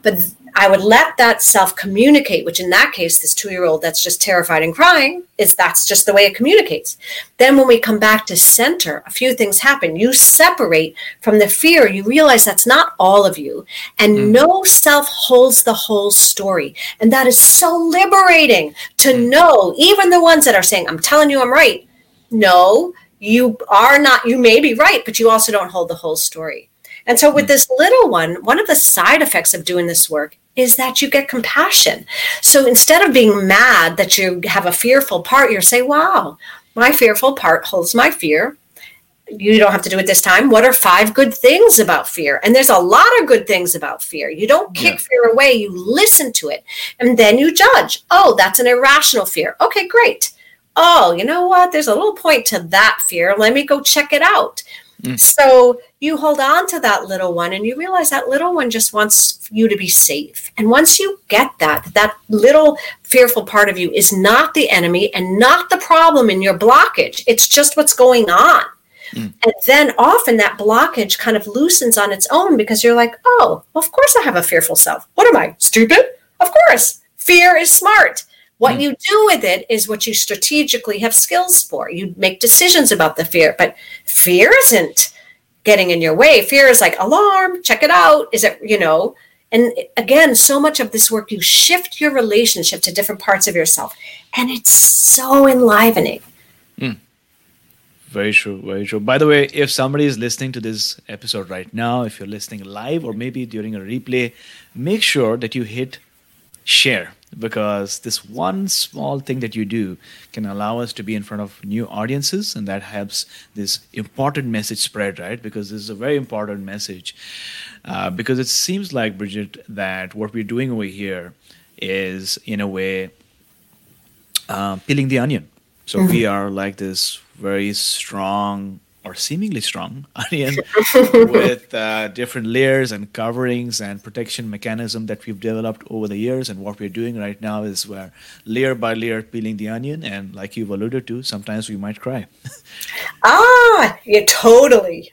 but I would let that self communicate, which in that case, this two year old that's just terrified and crying, is that's just the way it communicates. Then when we come back to center, a few things happen. You separate from the fear, you realize that's not all of you, and mm-hmm. no self holds the whole story. And that is so liberating to mm-hmm. know, even the ones that are saying, I'm telling you I'm right. No, you are not, you may be right, but you also don't hold the whole story. And so, with mm-hmm. this little one, one of the side effects of doing this work is that you get compassion. So, instead of being mad that you have a fearful part, you say, wow, my fearful part holds my fear. You don't have to do it this time. What are five good things about fear? And there's a lot of good things about fear. You don't kick Yeah. fear away, you listen to it, and then you judge. Oh, that's an irrational fear. Okay, great. Oh, you know what? There's a little point to that fear. Let me go check it out. Mm. So you hold on to that little one and you realize that little one just wants you to be safe. And once you get that, that little fearful part of you is not the enemy and not the problem in your blockage. It's just what's going on. Mm. And then often that blockage kind of loosens on its own because you're like, oh, well, of course I have a fearful self. What am I, stupid? Of course. Fear is smart. What mm. you do with it is what you strategically have skills for. You make decisions about the fear, but fear isn't getting in your way. Fear is like alarm, check it out. Is it, you know, and again, so much of this work, you shift your relationship to different parts of yourself, and it's so enlivening. Mm. Very true, very true. By the way, if somebody is listening to this episode right now, if you're listening live or maybe during a replay, make sure that you hit share because this one small thing that you do can allow us to be in front of new audiences and that helps this important message spread right because this is a very important message uh, because it seems like bridget that what we're doing over here is in a way uh, peeling the onion so mm-hmm. we are like this very strong or seemingly strong onion with uh, different layers and coverings and protection mechanism that we've developed over the years. And what we're doing right now is we're layer by layer peeling the onion. And like you've alluded to, sometimes we might cry. ah, yeah, totally.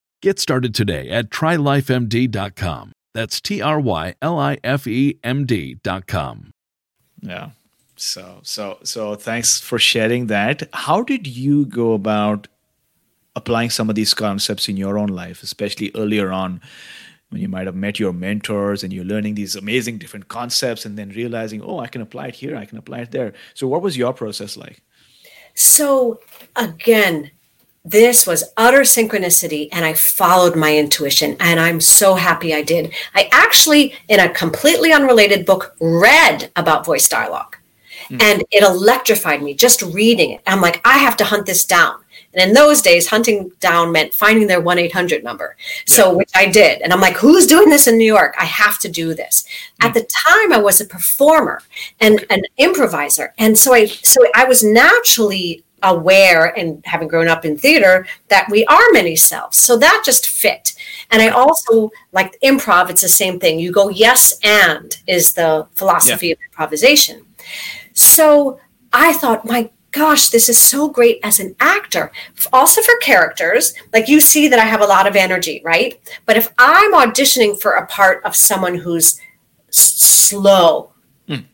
Get started today at trylifemd.com. That's T R Y L I F E M D.com. Yeah. So, so, so thanks for sharing that. How did you go about applying some of these concepts in your own life, especially earlier on when you might have met your mentors and you're learning these amazing different concepts and then realizing, oh, I can apply it here, I can apply it there. So, what was your process like? So, again, this was utter synchronicity and I followed my intuition and I'm so happy I did. I actually, in a completely unrelated book, read about voice dialogue mm. and it electrified me just reading it. I'm like, I have to hunt this down. And in those days, hunting down meant finding their 1 800 number. So, which I did. And I'm like, who's doing this in New York? I have to do this. Mm. At the time, I was a performer and an improviser. And so I, so I was naturally aware and having grown up in theater that we are many selves. So that just fit. And I also like improv, it's the same thing. You go yes and is the philosophy yeah. of improvisation. So I thought, my gosh, this is so great as an actor. Also for characters, like you see that I have a lot of energy, right? But if I'm auditioning for a part of someone who's slow, mm.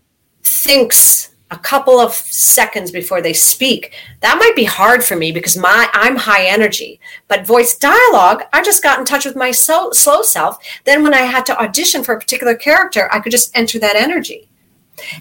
thinks a couple of seconds before they speak. That might be hard for me because my i'm high energy but voice dialogue i just got in touch with my so, slow self. Then when i had to audition for a particular character i could just enter that energy.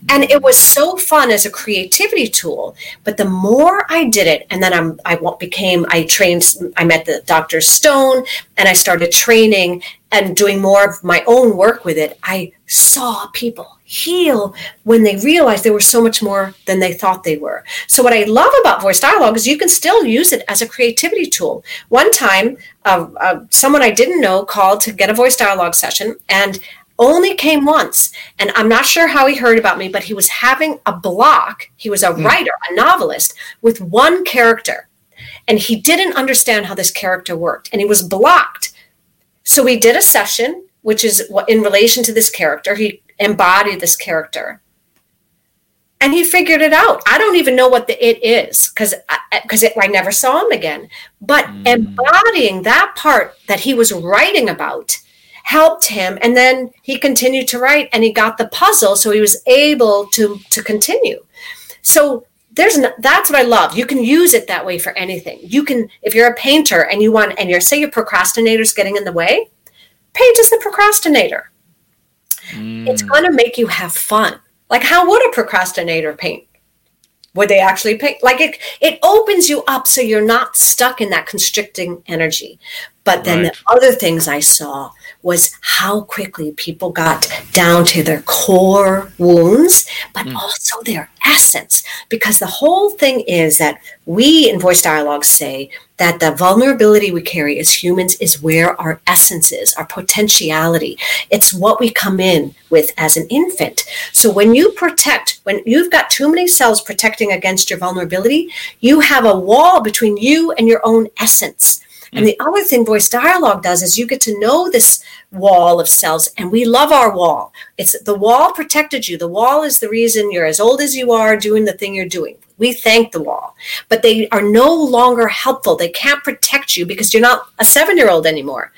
And it was so fun as a creativity tool but the more i did it and then i'm i became i trained i met the dr stone and i started training and doing more of my own work with it i saw people heal when they realized they were so much more than they thought they were. So, what I love about voice dialogue is you can still use it as a creativity tool. One time, uh, uh, someone I didn't know called to get a voice dialogue session, and only came once. And I'm not sure how he heard about me, but he was having a block. He was a writer, a novelist with one character. And he didn't understand how this character worked. And he was blocked. So we did a session, which is in relation to this character. He embodied this character. And he figured it out. I don't even know what the it is because because I, I never saw him again. But hmm. embodying that part that he was writing about helped him and then he continued to write and he got the puzzle so he was able to to continue so there's no, that's what i love you can use it that way for anything you can if you're a painter and you want and you're say your procrastinator's getting in the way paint as the procrastinator it's mm. going to make you have fun. Like how would a procrastinator paint? Would they actually paint? Like it it opens you up so you're not stuck in that constricting energy. But then Right. the other things i saw was how quickly people got down to their core wounds but mm. also their essence because the whole thing is that we in voice dialogues say that the vulnerability we carry as humans is where our essence is, our potentiality. It's what we come in with as an infant. So when you protect, when you've got too many cells protecting against your vulnerability, you have a wall between you and your own essence. And mm. the other thing voice dialogue does is you get to know this wall of cells, and we love our wall. It's the wall protected you. The wall is the reason you're as old as you are doing the thing you're doing. We thank the wall, but they are no longer helpful. They can't protect you because you're not a seven year old anymore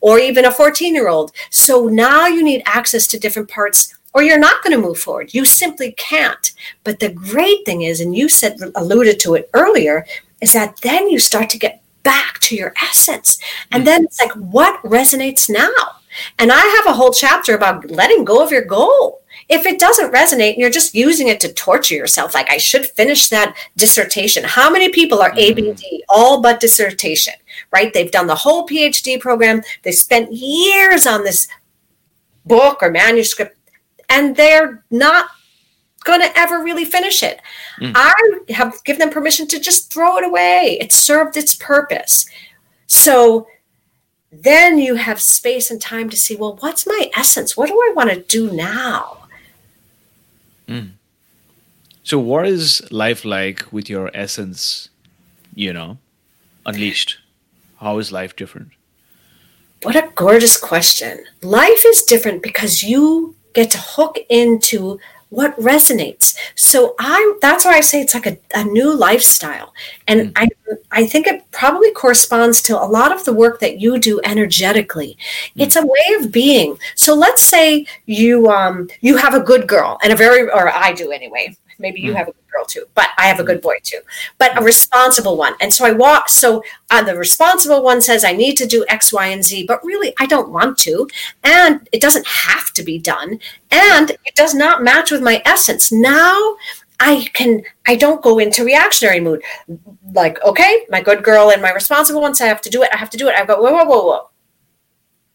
or even a 14 year old. So now you need access to different parts or you're not going to move forward. You simply can't. But the great thing is, and you said, alluded to it earlier, is that then you start to get back to your essence. And mm. then it's like, what resonates now? And I have a whole chapter about letting go of your goal. If it doesn't resonate and you're just using it to torture yourself, like I should finish that dissertation. How many people are ABD, mm. all but dissertation, right? They've done the whole PhD program, they spent years on this book or manuscript, and they're not going to ever really finish it. Mm. I have given them permission to just throw it away. It served its purpose. So then you have space and time to see, well, what's my essence? What do I want to do now? Mm. So, what is life like with your essence, you know, unleashed? How is life different? What a gorgeous question. Life is different because you get to hook into what resonates. So I that's why I say it's like a, a new lifestyle. And I I think it probably corresponds to a lot of the work that you do energetically. It's a way of being. So let's say you um you have a good girl and a very or I do anyway. Maybe you have a good girl too, but I have a good boy too, but a responsible one. And so I walk. So uh, the responsible one says, I need to do X, Y, and Z, but really I don't want to. And it doesn't have to be done. And it does not match with my essence. Now I can, I don't go into reactionary mood. Like, okay, my good girl and my responsible one say I have to do it. I have to do it. I go, whoa, whoa, whoa, whoa.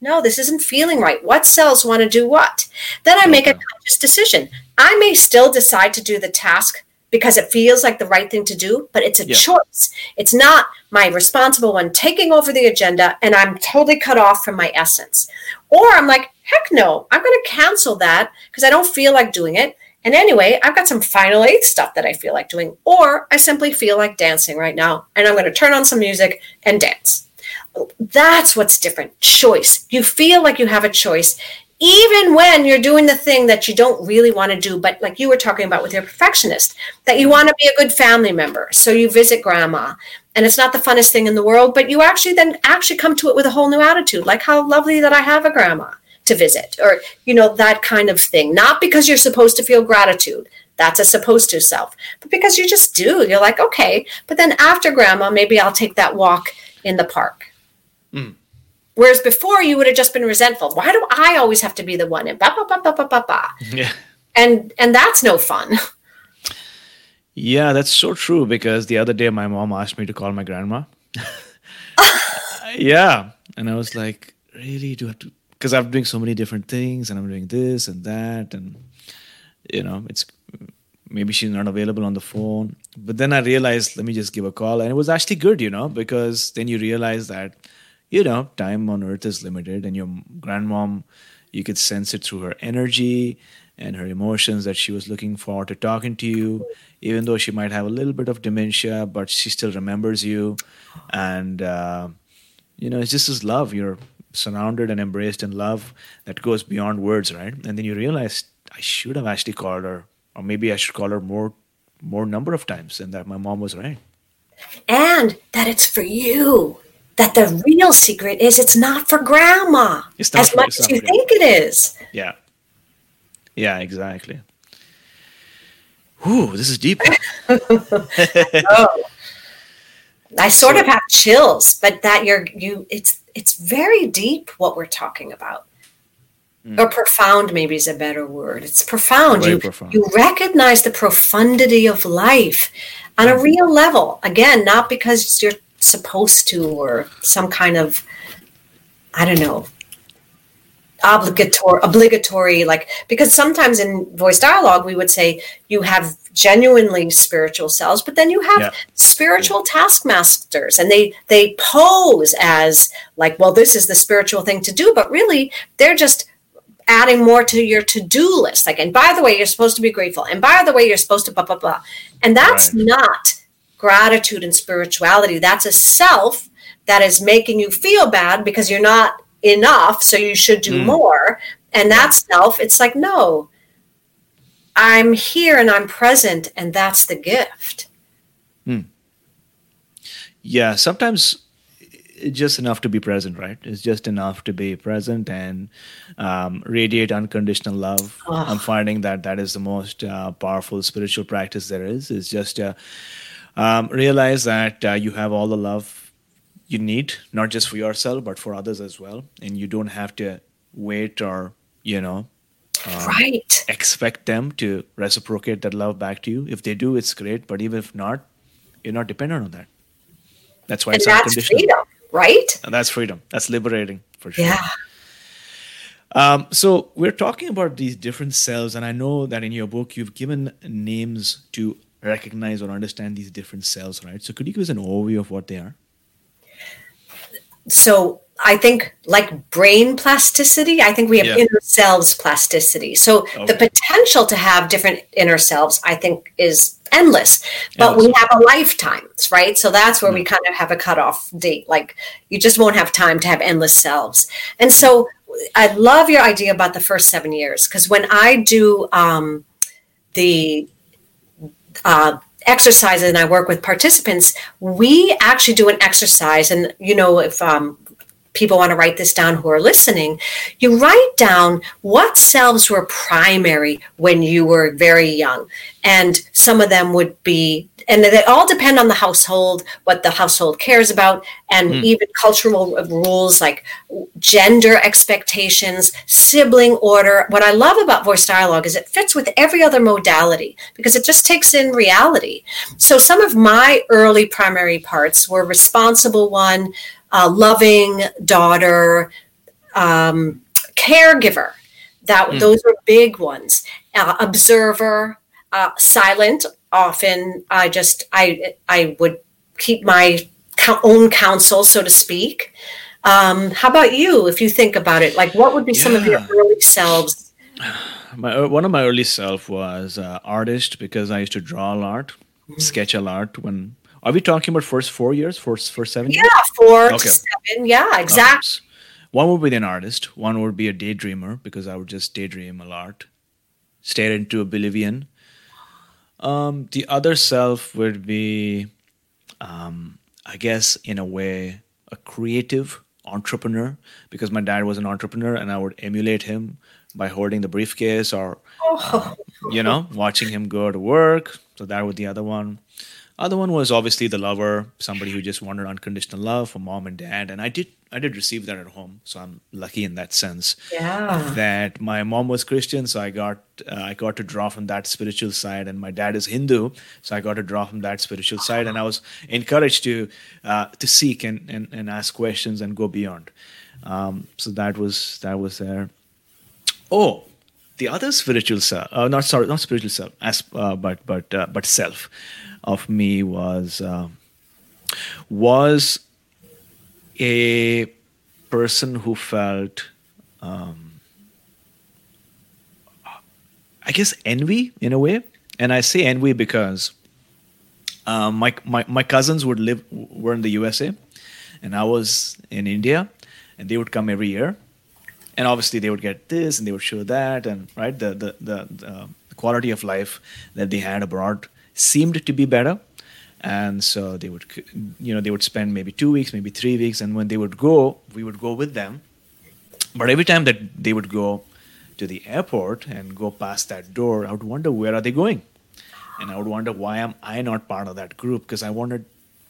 No, this isn't feeling right. What cells want to do what? Then I make a conscious decision. I may still decide to do the task because it feels like the right thing to do, but it's a Yeah. choice. It's not my responsible one taking over the agenda and I'm totally cut off from my essence. Or I'm like, heck no, I'm going to cancel that because I don't feel like doing it. And anyway, I've got some final eight stuff that I feel like doing. Or I simply feel like dancing right now and I'm going to turn on some music and dance. That's what's different. Choice. You feel like you have a choice, even when you're doing the thing that you don't really want to do, but like you were talking about with your perfectionist, that you want to be a good family member. So you visit grandma, and it's not the funnest thing in the world, but you actually then actually come to it with a whole new attitude, like how lovely that I have a grandma to visit, or you know, that kind of thing. Not because you're supposed to feel gratitude. That's a supposed to self, but because you just do. You're like, okay, but then after grandma, maybe I'll take that walk in the park. Whereas before you would have just been resentful. Why do I always have to be the one? And ba ba ba ba ba ba ba. Yeah. And and that's no fun. Yeah, that's so true because the other day my mom asked me to call my grandma. yeah. And I was like, really? Do I have to? Because I'm doing so many different things and I'm doing this and that. And, you know, it's maybe she's not available on the phone. But then I realized, let me just give a call. And it was actually good, you know, because then you realize that, you know, time on earth is limited and your grandmom, You could sense it through her energy and her emotions that she was looking forward to talking to you, even though she might have a little bit of dementia, but she still remembers you. And, uh, you know, it's just this love. You're surrounded and embraced in love that goes beyond words, right? And then you realize I should have actually called her, or maybe I should call her more, more number of times, and that my mom was right. And that it's for you. That the real secret is it's not for grandma It's not as for- much as you think it is. Yeah. Yeah, exactly. Whew, this is deep. Oh. I sort of have chills, but that you're you it's it's very deep what we're talking about. Hmm. Or profound maybe is a better word. It's profound. Very you profound. you recognize the profundity of life on a hmm. real level. Again, not because you're supposed to or some kind of I don't know obligatory obligatory like because sometimes in voice dialogue we would say you have genuinely spiritual selves but then you have Yeah. spiritual taskmasters and they they pose as like well this is the spiritual thing to do but really they're just adding more to your to-do list like and by the way you're supposed to be grateful and by the way you're supposed to blah blah blah and that's Right. not gratitude and spirituality. That's a self that is making you feel bad because you're not enough so you should do more. And that self it's like no i'm here and i'm present and that's the gift. Yeah, sometimes it's just enough to be present, right? It's just enough to be present and um, radiate unconditional love. I'm finding that that is the most uh, powerful spiritual practice there is. Is just uh, um, realize that uh, you have all the love you need, not just for yourself but for others as well, and you don't have to wait or you know right expect them to reciprocate that love back to you. If they do, it's great. But even if not, you're not dependent on that. That's why and it's that's freedom right And that's freedom. That's liberating for sure. yeah Um, so we're talking about these different selves, and I know that in your book you've given names to recognize or understand these different cells, right? So could you give us an overview of what they are? so I think like brain plasticity, I think we have Yeah. inner selves plasticity. So the potential to have different inner selves, I think, is endless. But we have a lifetime, right? So that's where we kind of have a cutoff date. Like you just won't have time to have endless selves. And so I love your idea about the first seven years because when I do um, the uh, exercise and I work with participants, we actually do an exercise. And, you know, if um, people want to write this down who are listening, you write down what selves were primary when you were very young. And some of them would be, and they all depend on the household, what the household cares about, and hmm. even cultural rules like gender expectations, sibling order. What I love about voice dialogue is it fits with every other modality because it just takes in reality. So some of my early primary parts were responsible one, uh, loving daughter, um, caregiver. That those were big ones. Uh, observer, uh, silent. Often, I just I I would keep my own counsel, so to speak. Um, how about you? If you think about it, like what would be some of your early selves? My uh, one of my early self was uh, artist because I used to draw a lot, sketch a lot. When are we talking about first four years, first first seven years? Yeah, four Okay. to seven. Yeah, exactly. Okay. One would be an artist. One would be a daydreamer because I would just daydream a lot, stare into oblivion. Um, the other self would be, um, I guess, in a way, a creative entrepreneur because my dad was an entrepreneur and I would emulate him by holding the briefcase or, um, you know, watching him go to work. So that was the other one. Other one was obviously the lover, somebody who just wanted unconditional love from mom and dad, and I did I did receive that at home, so I'm lucky in that sense. Yeah. That my mom was Christian, so I got uh, I got to draw from that spiritual side, and my dad is Hindu, so I got to draw from that spiritual side, and I was encouraged to uh, to seek and, and and ask questions and go beyond. Um, so that was that was there. Oh, the other spiritual self, uh, not sorry, not spiritual self, as uh, but but uh, but self of me was uh, was a person who felt um, I guess envy in a way, and I say envy because um, my, my my cousins would live were in the USA, and I was in India, and they would come every year, and obviously they would get this and they would show that, and right the the the, the quality of life that they had abroad seemed to be better. And so they would you know they would spend maybe two weeks maybe three weeks and when they would go we would go with them. But every time that they would go to the airport and go past that door i would wonder where are they going? And i would wonder why am i not part of that group? Because i wanted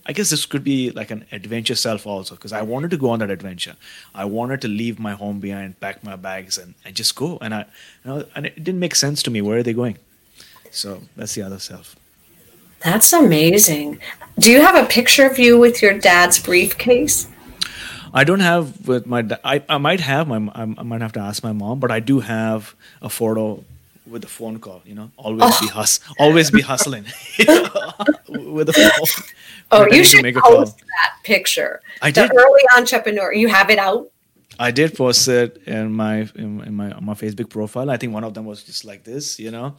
i guess this could be like an adventure self also because i wanted to go on that adventure. I wanted to leave my home behind pack my bags and, and just go. And i you know, and it didn't make sense to me where are they going? So that's the other self that's amazing. Do you have a picture of you with your dad's briefcase? I don't have with my. I, I might have my. I might have to ask my mom, but I do have a photo with a phone call. You know, always oh. be hus, always be hustling with a phone. Oh, you should make post that picture. I the did. early entrepreneur. You have it out. I did post it in my in, in my my Facebook profile. I think one of them was just like this. You know,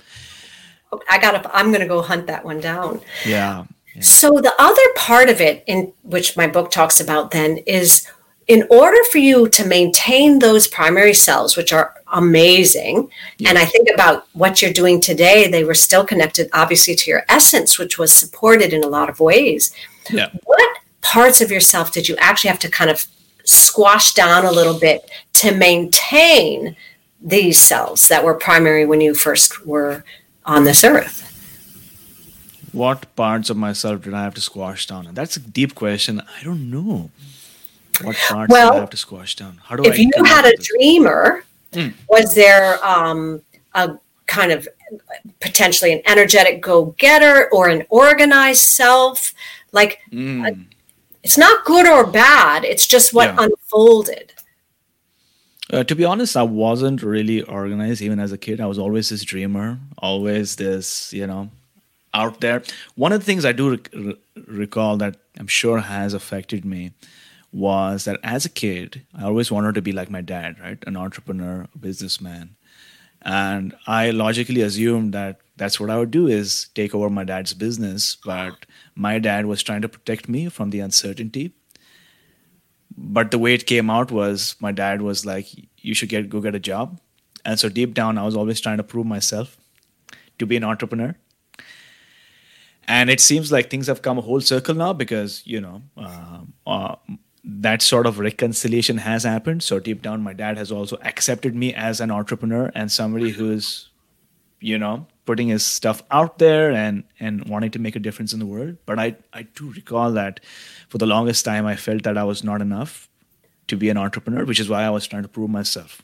I gotta, I'm gonna go hunt that one down. Yeah. yeah. So the other part of it, in which my book talks about, then is in order for you to maintain those primary cells, which are amazing, yeah. and I think about what you're doing today, they were still connected, obviously, to your essence, which was supported in a lot of ways. Yeah. What parts of yourself did you actually have to kind of squash down a little bit to maintain these cells that were primary when you first were on this earth. What parts of myself did I have to squash down? And that's a deep question. I don't know. What parts well, did I have to squash down? How do if I you had a dreamer, mm. was there um, a kind of potentially an energetic go-getter or an organized self? Like, mm. it's not good or bad. It's just what yeah. unfolded. Uh, to be honest, I wasn't really organized even as a kid. I was always this dreamer, always this, you know, out there. One of the things I do rec- recall that I'm sure has affected me was that as a kid, I always wanted to be like my dad, right? An entrepreneur, a businessman. And I logically assumed that that's what I would do is take over my dad's business. But my dad was trying to protect me from the uncertainty but the way it came out was my dad was like you should get go get a job. And so deep down i was always trying to prove myself to be an entrepreneur. And it seems like things have come a whole circle now because you know uh, uh, that sort of reconciliation has happened. So deep down my dad has also accepted me as an entrepreneur and somebody who's you know putting his stuff out there and and wanting to make a difference in the world. But i i do recall that for the longest time i felt that i was not enough to be an entrepreneur which is why i was trying to prove myself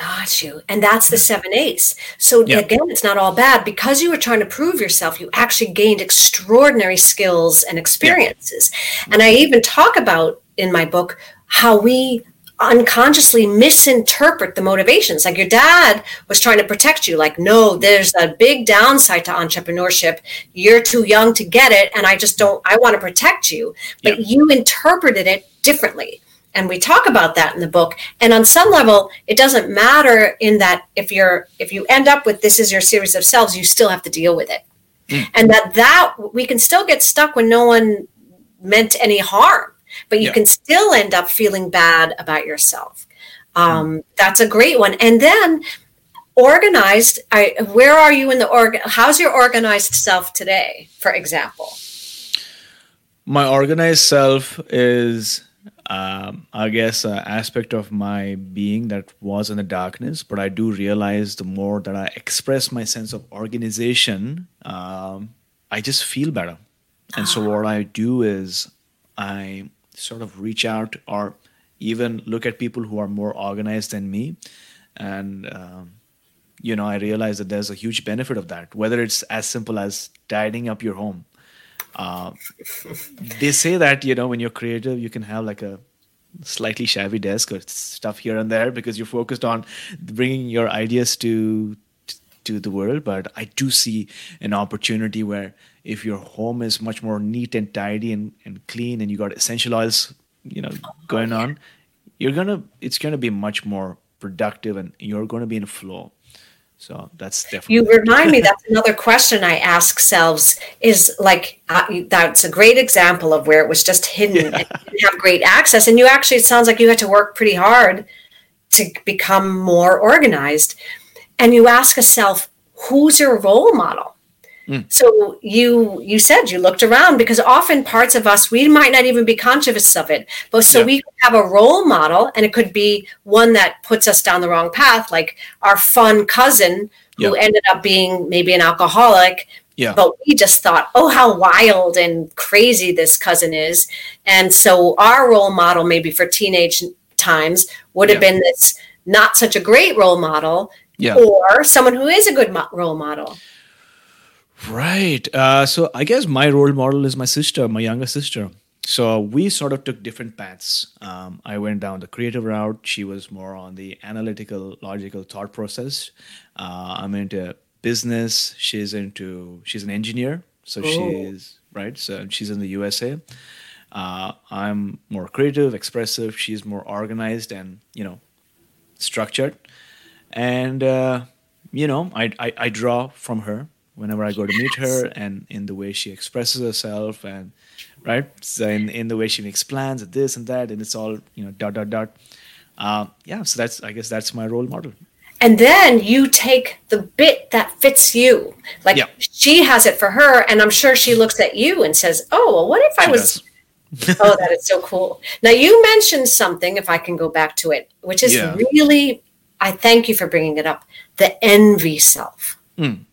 Got you. And that's the seven eighths. So yeah. again, it's not all bad. Because you were trying to prove yourself, you actually gained extraordinary skills and experiences. Yeah. And I even talk about in my book how we unconsciously misinterpret the motivations. Like your dad was trying to protect you, like, no, there's a big downside to entrepreneurship. You're too young to get it. And I just don't, I want to protect you. But yeah. you interpreted it differently. And we talk about that in the book. And on some level, it doesn't matter in that if you're, if you end up with this is your series of selves, you still have to deal with it. Mm. And that, that we can still get stuck when no one meant any harm but you yeah. can still end up feeling bad about yourself. Um, mm. That's a great one. And then organized, I, where are you in the org? How's your organized self today, for example? My organized self is, um, I guess, an aspect of my being that was in the darkness. But I do realize the more that I express my sense of organization, um, I just feel better. And so what I do is I sort of reach out or even look at people who are more organized than me. And um, you know i realize that there's a huge benefit of that whether it's as simple as tidying up your home. Uh, they say that you know when you're creative you can have like a slightly shabby desk or stuff here and there because you're focused on bringing your ideas to to the world but i do see an opportunity where if your home is much more neat and tidy and, and clean and you got essential oils you know going on you're gonna it's gonna be much more productive and you're gonna be in flow So that's definitely. You remind me that's another question I ask selves is like, uh, that's a great example of where it was just hidden and didn't have great access. And you actually, it sounds like you had to work pretty hard to become more organized. And you ask yourself, who's your role model? Mm. So you you said you looked around because often parts of us we might not even be conscious of it, but so Yeah. we have a role model, and it could be one that puts us down the wrong path, like our fun cousin who Yeah. ended up being maybe an alcoholic, Yeah. but we just thought, oh, how wild and crazy this cousin is, and so our role model maybe for teenage times would have Yeah. been this not such a great role model, Yeah. or someone who is a good mo- role model. Right. Uh, so I guess my role model is my sister, my younger sister. So we sort of took different paths. Um, I went down the creative route. She was more on the analytical, logical thought process. Uh, I'm into business. She's into. She's an engineer. So she's right. So she's in the USA. Uh, I'm more creative, expressive. She's more organized and you know structured. And uh, you know, I, I I draw from her whenever I go to meet her, and in the way she expresses herself, and right, so in in the way she makes plans, and this and that, and it's all you know, dot dot dot. Uh, yeah, so that's I guess that's my role model. And then you take the bit that fits you. Like Yeah. she has it for her, and I'm sure she looks at you and says, Oh, well, what if I She was does. oh, that is so cool. Now, you mentioned something, if I can go back to it, which is Yeah. really, I thank you for bringing it up the envy self. Mm.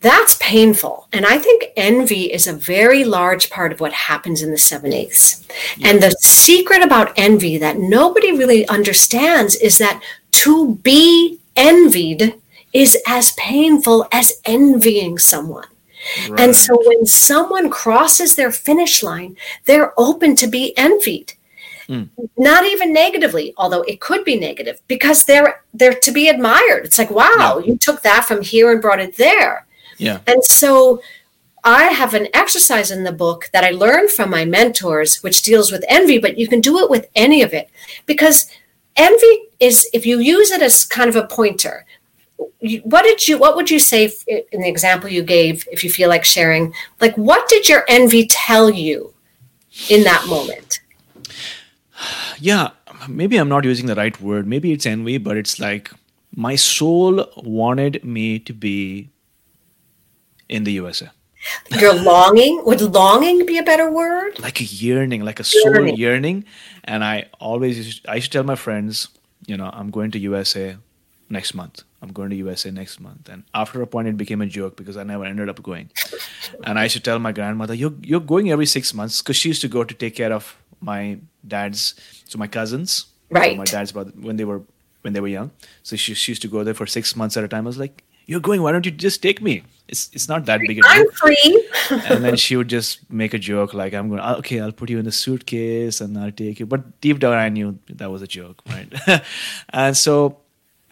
That's painful. And I think envy is a very large part of what happens in the seven eighths. And the secret about envy that nobody really understands is that to be envied is as painful as envying someone. And so when someone crosses their finish line, they're open to be envied. Not even negatively, although it could be negative because they're they're to be admired. It's like, wow, you took that from here and brought it there. Yeah. And so I have an exercise in the book that I learned from my mentors, which deals with envy, but you can do it with any of it because envy is, if you use it as kind of a pointer, what did you, what would you say in the example you gave, if you feel like sharing? Like, what did your envy tell you in that moment? yeah maybe i'm not using the right word. Maybe it's envy but it's like my soul wanted me to be in the usa Your longing, would longing be a better word? like a yearning like a soul Yearning. yearning. And i always used i used to tell my friends you know i'm going to usa next month. I'm going to usa next month. And after a point it became a joke because i never ended up going. And i used to tell my grandmother you're, you're going every six months because she used to go to take care of my dad's so my cousins. Right. my dad's brother when they were when they were young. So she, she used to go there for six months at a time. I was like you're going. Why don't you just take me? It's it's not that big a deal. I'm free. and then she would just make a joke like i'm going "Ah, okay i'll put you in the suitcase and i'll take you. But deep down i knew that was a joke right? And so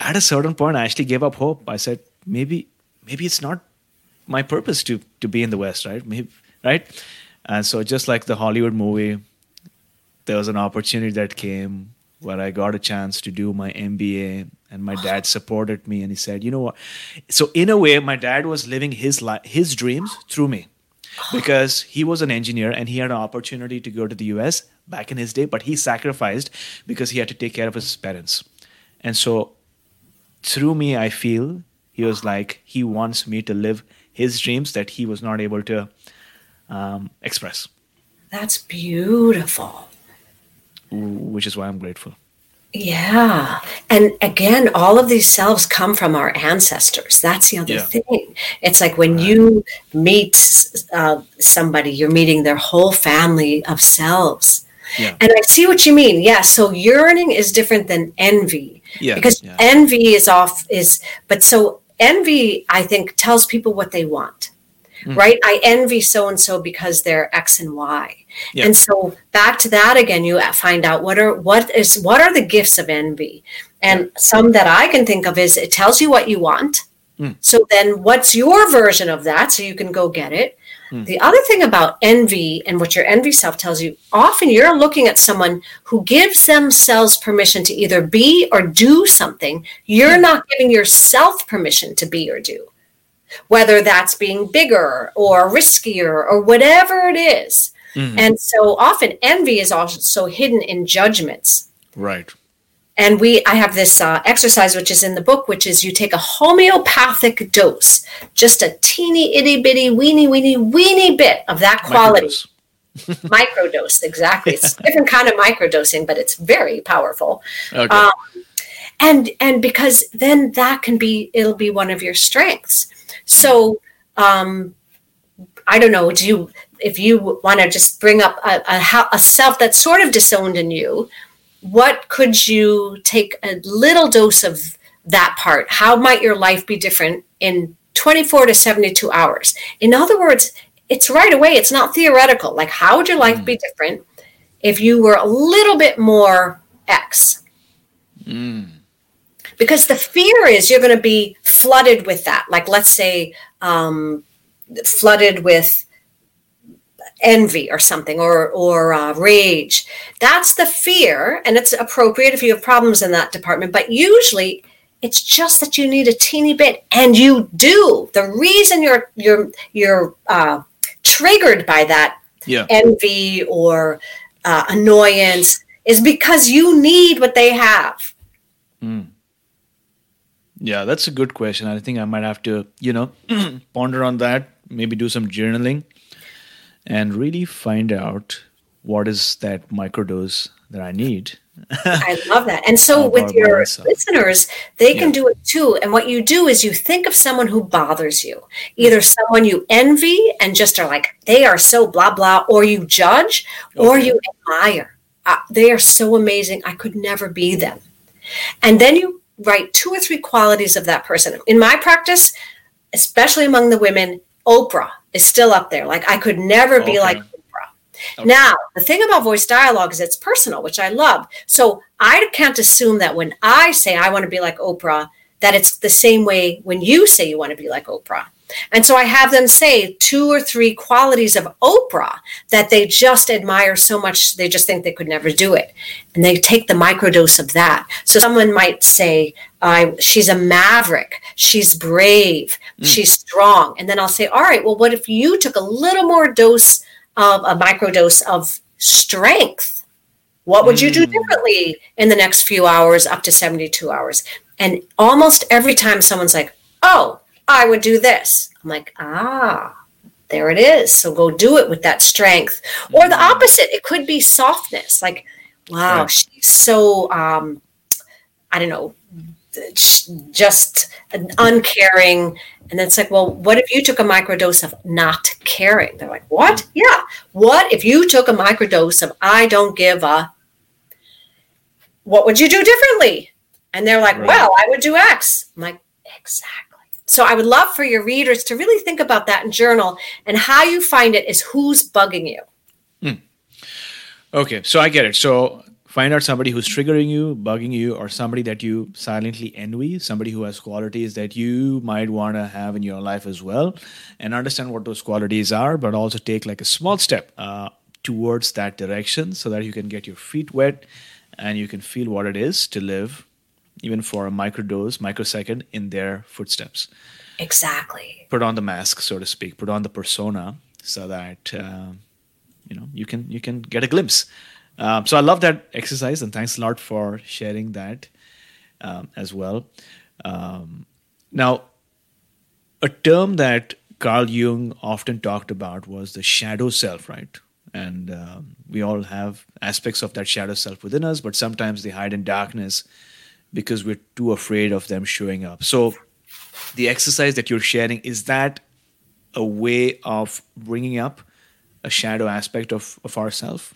at a certain point i actually gave up hope. I said maybe maybe it's not my purpose to to be in the west right? Maybe right? And so just like the hollywood movie there was an opportunity that came where I got a chance to do my MBA, and my dad supported me, and he said, "You know what?" So in a way, my dad was living his life, his dreams through me, because he was an engineer and he had an opportunity to go to the U.S. back in his day, but he sacrificed because he had to take care of his parents, and so through me, I feel he was like he wants me to live his dreams that he was not able to um, express, That's beautiful. Which is why I'm grateful. Yeah. And again, all of these selves come from our ancestors. That's the other Yeah. thing. It's like when you meet uh, somebody, you're meeting their whole family of selves. Yeah. And I see what you mean. Yeah. So yearning is different than envy. Yeah, Because yeah. envy is off, is, but so envy, I think, tells people what they want. Mm. Right? I envy so and so because they're X and Y. Yeah. And so back to that again, you find out what are what is what are the gifts of envy. And some that I can think of is it tells you what you want. Mm. So then what's your version of that? So you can go get it. Mm. The other thing about envy and what your envy self tells you, often you're looking at someone who gives themselves permission to either be or do something. You're mm. not giving yourself permission to be or do, whether that's being bigger or riskier or whatever it is. And so often envy is also hidden in judgments Right. and we i have this uh, exercise which is in the book which is you take a homeopathic dose just a teeny itty bitty weeny weeny weeny bit of that quality Microdose. microdose exactly it's a different kind of microdosing but it's very powerful Okay. um, and and because then that can be it'll be one of your strengths so um i don't know do you if you want to just bring up a, a, a self that's sort of disowned in you what could you take a little dose of that part? How might your life be different in 24 to 72 hours? In other words it's right away it's not theoretical. Like how would your life be different if you were a little bit more x because the fear is you're going to be flooded with that. Like let's say um, flooded with envy or something or or uh, rage. That's the fear and it's appropriate if you have problems in that department but usually it's just that you need a teeny bit and you do. The reason you're you're you're uh, triggered by that Yeah. envy or uh, annoyance is because you need what they have Yeah, that's a good question. I think I might have to, you know, ponder on that, maybe do some journaling and really find out what is that microdose that I need. I love that. And so Of with your listeners, they can do it too. And what you do is you think of someone who bothers you, either someone you envy and just are like, they are so blah, blah, or you judge or you admire. Uh, they are so amazing. I could never be them. And then you write two or three qualities of that person. In my practice, especially among the women, Oprah is still up there. Like I could never be like Oprah. Now, the thing about voice dialogue is it's personal, which I love. So I can't assume that when I say I want to be like Oprah, that it's the same way when you say you want to be like Oprah. And so I have them say two or three qualities of Oprah that they just admire so much, they just think they could never do it. And they take the microdose of that. So someone might say, I, she's a maverick, she's brave, mm. she's strong. And then I'll say, all right, well, what if you took a little more dose of a microdose of strength? What would you do mm. differently in the next few hours, up to 72 hours? And almost every time someone's like, oh, I would do this. I'm like, ah, there it is. So go do it with that strength. Or the opposite, it could be softness. Like, wow, Right. she's so, um, I don't know, just uncaring. And then it's like, well, what if you took a microdose of not caring? They're like, what? Yeah. What if you took a microdose of I don't give a, what would you do differently? And they're like, Right. well, I would do X. I'm like, exactly. So I would love for your readers to really think about that in journal. And how you find it is who's bugging you. Okay, so I get it. So find out somebody who's triggering you, bugging you, or somebody that you silently envy, somebody who has qualities that you might want to have in your life as well, and understand what those qualities are, but also take like a small step uh, towards that direction so that you can get your feet wet and you can feel what it is to live, even for a microdose, microsecond, in their footsteps. Exactly. Put on the mask, so to speak, put on the persona so that. Uh, you know you can you can get a glimpse um, so i love that exercise and thanks a lot for sharing that um, as well um, now a term that carl jung often talked about was the shadow self right and um, we all have aspects of that shadow self within us but sometimes they hide in darkness because we're too afraid of them showing up so the exercise that you're sharing is that a way of bringing up a shadow aspect of, of ourself?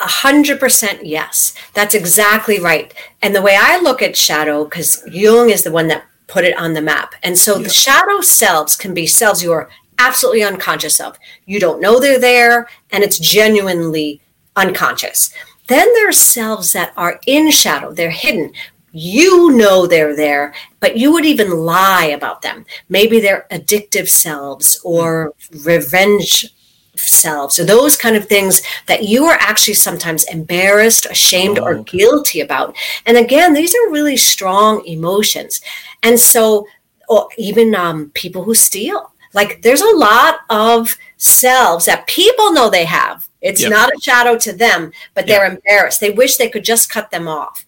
A hundred percent yes. That's exactly right. And the way I look at shadow, because Jung is the one that put it on the map. And so the shadow selves can be selves you are absolutely unconscious of. You don't know they're there, and it's genuinely unconscious. Then there's selves that are in shadow, they're hidden. You know they're there, but you would even lie about them. Maybe they're addictive selves or revenge selves or those kind of things that you are actually sometimes embarrassed, ashamed, oh, or okay. guilty about. And again, these are really strong emotions. And so, or even um, people who steal, like there's a lot of selves that people know they have. It's yep. not a shadow to them, but they're embarrassed. They wish they could just cut them off.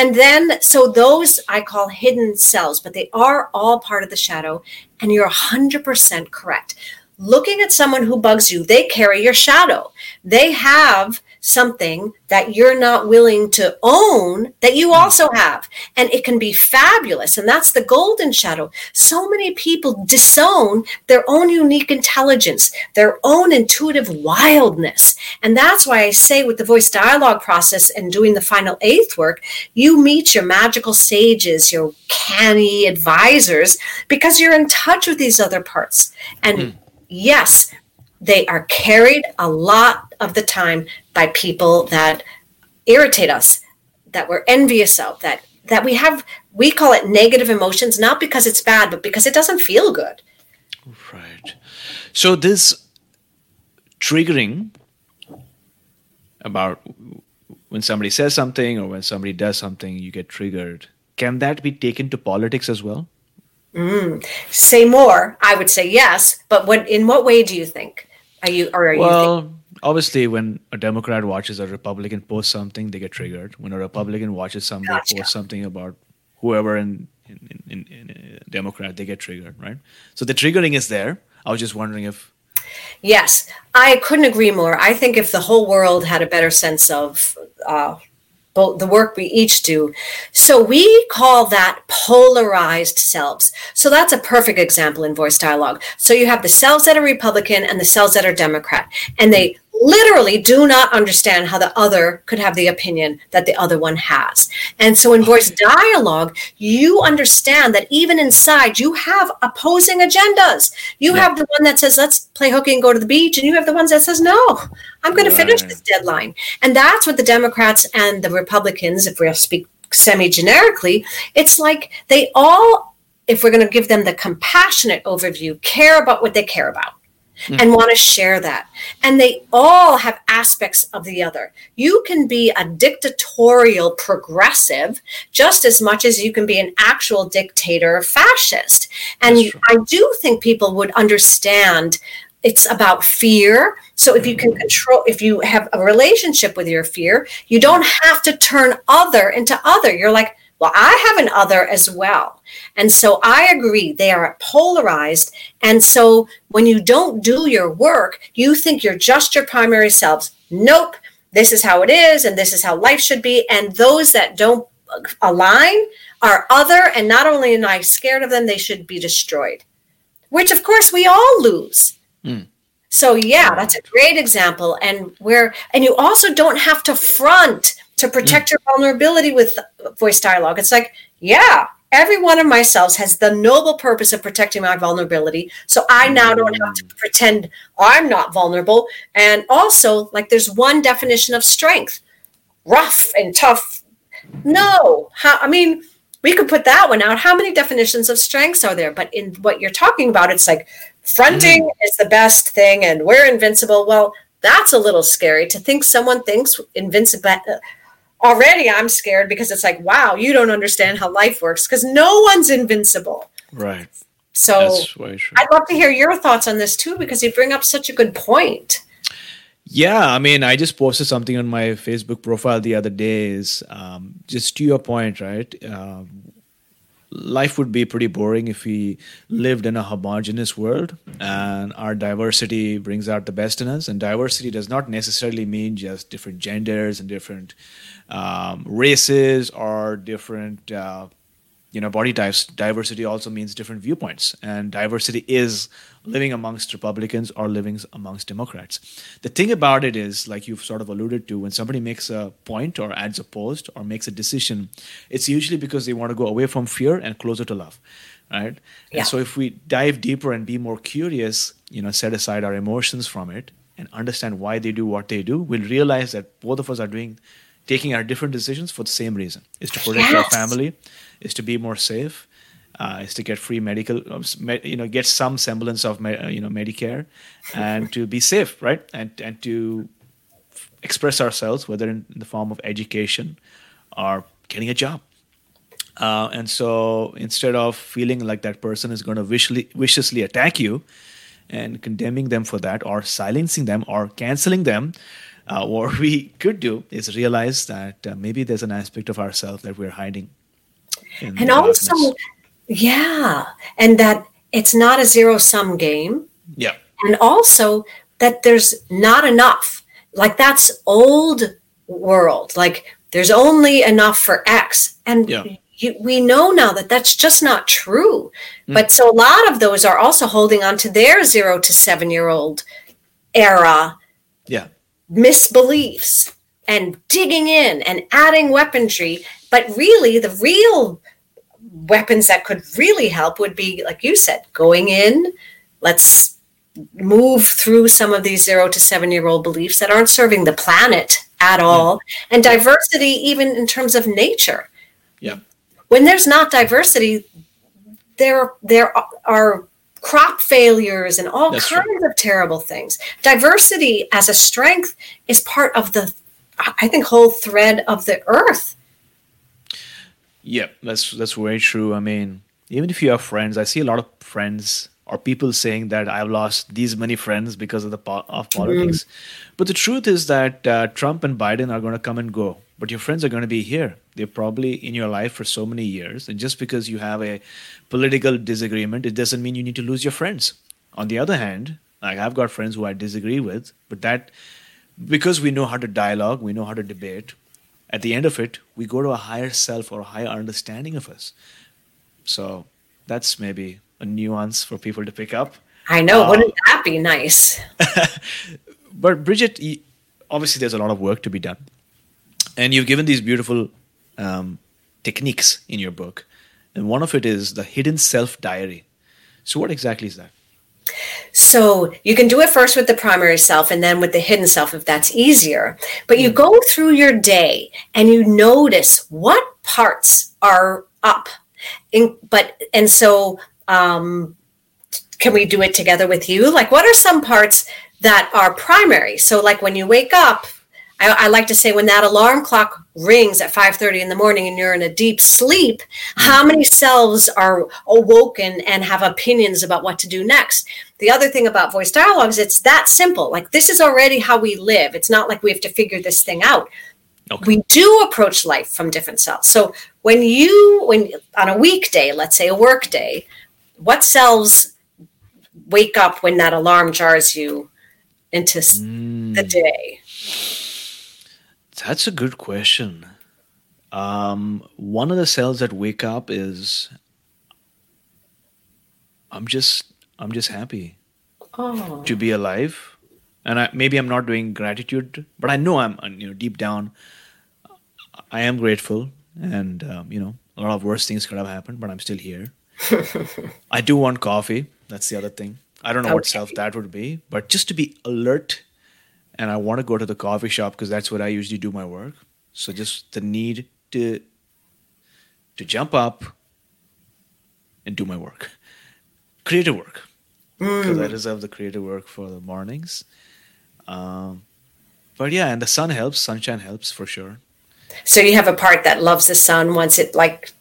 And then, so those I call hidden selves, but they are all part of the shadow. And you're 100% correct. Looking at someone who bugs you, they carry your shadow. They have something that you're not willing to own that you also have. And it can be fabulous. And that's the golden shadow. So many people disown their own unique intelligence, their own intuitive wildness. And that's why I say with the voice dialogue process and doing the final eighth work, you meet your magical sages, your canny advisors, because you're in touch with these other parts. And mm. yes, they are carried a lot of the time by people that irritate us, that we're envious of, that that we have we call it negative emotions not because it's bad but because it doesn't feel good. Right. So this triggering about when somebody says something or when somebody does something you get triggered. Can that be taken to politics as well? Mm. Say more. I would say yes, but what in what way do you think? Are you or are well, you? Obviously, when a Democrat watches a Republican post something, they get triggered. When a Republican watches somebody gotcha. post something about whoever in in, in, in, in Democrat, they get triggered, right? So the triggering is there. I was just wondering if. Yes, I couldn't agree more. I think if the whole world had a better sense of uh, both the work we each do. So we call that polarized selves. So that's a perfect example in voice dialogue. So you have the selves that are Republican and the selves that are Democrat, and they literally do not understand how the other could have the opinion that the other one has. And so in voice dialogue, you understand that even inside you have opposing agendas. You yeah. have the one that says, let's play hooky and go to the beach. And you have the ones that says, no, I'm going right. to finish this deadline. And that's what the Democrats and the Republicans, if we speak semi generically, it's like they all, if we're going to give them the compassionate overview, care about what they care about mm. and want to share that. And they all have aspects of the other. You can be a dictatorial progressive just as much as you can be an actual dictator fascist. And I do think people would understand it's about fear. So if you can mm-hmm. control, if you have a relationship with your fear, you don't have to turn other into other. You're like, well, I have an other as well. And so I agree, they are polarized. And so when you don't do your work, you think you're just your primary selves. Nope, this is how it is, and this is how life should be. And those that don't align are other. And not only am I scared of them, they should be destroyed, which of course we all lose. Mm. So yeah, that's a great example. And where, and you also don't have to front to protect mm. your vulnerability with voice dialogue. It's like, yeah, every one of my cells has the noble purpose of protecting my vulnerability. So I now don't have to pretend I'm not vulnerable. And also, like, there's one definition of strength rough and tough. No, how, I mean, we could put that one out. How many definitions of strengths are there? But in what you're talking about, it's like fronting mm. is the best thing and we're invincible. Well, that's a little scary to think someone thinks invincible already I'm scared because it's like, wow, you don't understand how life works because no one's invincible. Right. So I'd love to hear your thoughts on this too because you bring up such a good point. Yeah, I mean, I just posted something on my Facebook profile the other day. Is um, just to your point, right? Uh, life would be pretty boring if we lived in a homogenous world and our diversity brings out the best in us and diversity does not necessarily mean just different genders and different um, races or different uh, you know body types diversity also means different viewpoints. And diversity is living amongst republicans or living amongst democrats. The thing about it is like you've sort of alluded to when somebody makes a point or adds a post or makes a decision it's usually because they want to go away from fear and closer to love right? Yeah. and so if we dive deeper and be more curious you know set aside our emotions from it and understand why they do what they do we'll realize that both of us are doing taking our different decisions for the same reason. Is to protect our family is to be more safe uh, is to get free medical um, you know get some semblance of uh, you know medicare and to be safe right? And and to express ourselves whether in the form of education or getting a job. Uh, and so instead of feeling like that person is going to viciously, viciously attack you and condemning them for that or silencing them or canceling them, uh, what we could do is realize that uh, maybe there's an aspect of ourselves that we're hiding. and also darkness. yeah and that it's not a zero sum game. Yeah, and also that there's not enough. Like that's old world. Like there's only enough for x. And Yeah. you, we know now that that's just not true. But so a lot of those are also holding on to their zero to seven year old era. Yeah, misbeliefs and digging in and adding weaponry. But really, the real weapons that could really help would be, like you said, going in. Let's move through some of these zero to seven year old beliefs that aren't serving the planet at all, and diversity, even in terms of nature. yeah, When there's not diversity, there there are crop failures and all That's kinds true. of terrible things. Diversity as a strength is part of the I think whole thread of the earth. yeah. That's that's very true. I mean, even if you have friends, I see a lot of friends or people saying that I've lost these many friends because of the po- of politics. But the truth is that uh, Trump and Biden are going to come and go, but your friends are going to be here. They're probably in your life for so many years, and just because you have a political disagreement, it doesn't mean you need to lose your friends. On the other hand, like I've got friends who I disagree with, but that because we know how to dialogue, we know how to debate. At the end of it, we go to a higher self or a higher understanding of us. So that's maybe a nuance for people to pick up. I know, wouldn't that be nice? But Bridget, obviously, there's a lot of work to be done, and you've given these beautiful um, techniques in your book, and one of it is the hidden self diary. So, what exactly is that? So you can do it first with the primary self and then with the hidden self if that's easier. But you go through your day and you notice what parts are up. In, but and so um, can we do it together with you? Like what are some parts that are primary? So like when you wake up, I, I like to say when that alarm clock rings at 5.30 in the morning and you're in a deep sleep how many selves are awoken and have opinions about what to do next the other thing about voice dialogues it's that simple like this is already how we live it's not like we have to figure this thing out Okay. we do approach life from different selves. so when you when on a weekday let's say a work day what cells wake up when that alarm jars you into s the day That's a good question. Um, one of the cells that wake up is I'm just I'm just happy oh to be alive, and I, maybe I'm not doing gratitude, but I know I'm you know deep down I am grateful, and um, you know a lot of worse things could have happened, but I'm still here. I do want coffee. That's the other thing. I don't know what self that would be, but just to be alert, and I want to go to the coffee shop because that's where I usually do my work. So just the need to to jump up and do my work, creative work, because I reserve the creative work for the mornings. Um, but yeah, and the sun helps. Sunshine helps for sure. So you have a part that loves the sun once it like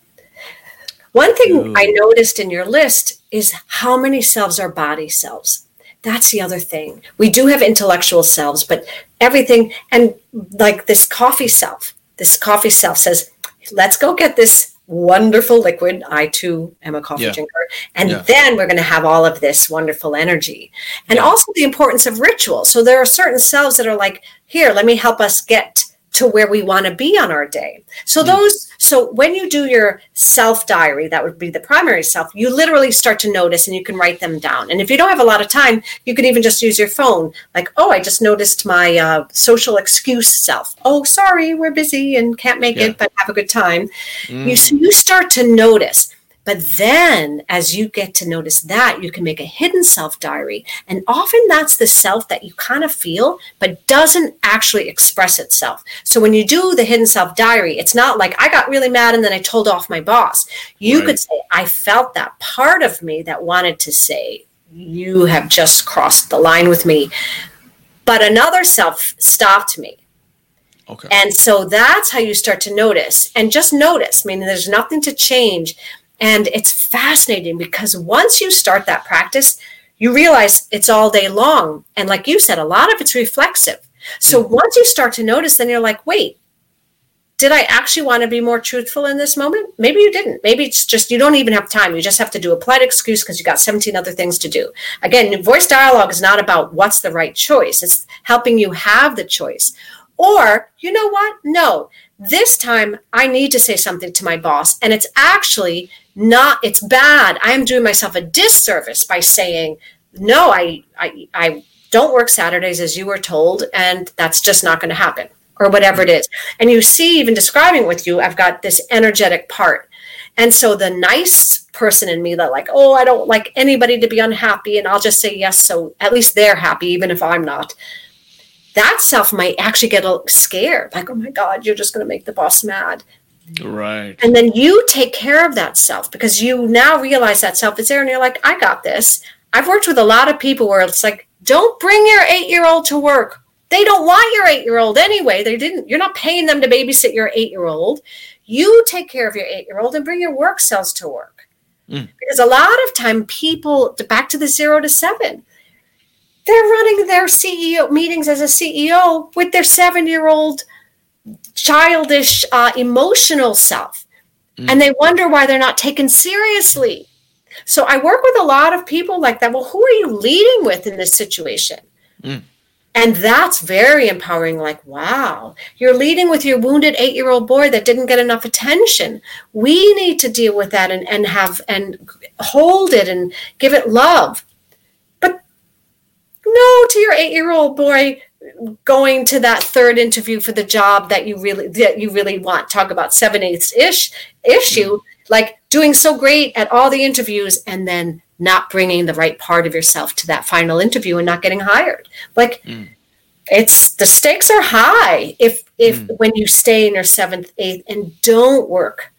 one thing Ooh. I noticed in your list is how many selves are body selves. That's the other thing. We do have intellectual selves, but everything and like this coffee self, this coffee self says, let's go get this wonderful liquid. I too am a coffee Yeah. drinker. And Yeah. then we're going to have all of this wonderful energy. And Yeah. also the importance of ritual. So there are certain selves that are like, here, let me help us get to where we want to be on our day. So those so when you do your self diary, that would be the primary self, you literally start to notice and you can write them down. And if you don't have a lot of time, you can even just use your phone. Like, oh, I just noticed my uh, social excuse self. Oh, sorry, we're busy and can't make Yeah. it, but have a good time. You so you start to notice. But then, as you get to notice that, you can make a hidden self diary. And often that's the self that you kind of feel, but doesn't actually express itself. So when you do the hidden self diary, it's not like I got really mad and then I told off my boss. You Right. could say, I felt that part of me that wanted to say, You have just crossed the line with me. But another self stopped me. Okay. And so that's how you start to notice and just notice. I mean, there's nothing to change. And it's fascinating because once you start that practice, you realize it's all day long. And like you said, a lot of it's reflexive. So mm-hmm. once you start to notice, then you're like, wait, did I actually want to be more truthful in this moment? Maybe you didn't. Maybe it's just you don't even have time. You just have to do a polite excuse because you got 17 other things to do. Again, voice dialogue is not about what's the right choice, it's helping you have the choice. Or, you know what? No, this time I need to say something to my boss, and it's actually not, it's bad. I am doing myself a disservice by saying, no, I, I, I don't work Saturdays as you were told, and that's just not going to happen, or whatever it is. And you see, even describing with you, I've got this energetic part. And so the nice person in me that, like, oh, I don't like anybody to be unhappy, and I'll just say yes, so at least they're happy, even if I'm not that self might actually get scared like oh my god you're just going to make the boss mad right. and then you take care of that self because you now realize that self is there and you're like i got this. I've worked with a lot of people where it's like don't bring your eight year old to work. They don't want your eight year old anyway. They didn't you're not paying them to babysit your eight year old you take care of your eight year old and bring your work cells to work. Mm. Because a lot of time people back to the zero to seven they're running their CEO meetings as a CEO with their seven year old childish, uh, emotional self. And they wonder why they're not taken seriously. So I work with a lot of people like that. Well, who are you leading with in this situation? And that's very empowering. Like, wow, you're leading with your wounded eight year old boy that didn't get enough attention. We need to deal with that and, and have and hold it and give it love. But no to your eight year old boy going to that third interview for the job that you really that you really want. Talk about seven eighths ish issue like doing so great at all the interviews and then not bringing the right part of yourself to that final interview and not getting hired. Like mm. it's the stakes are high if if mm. when you stay in your seventh eighth and don't work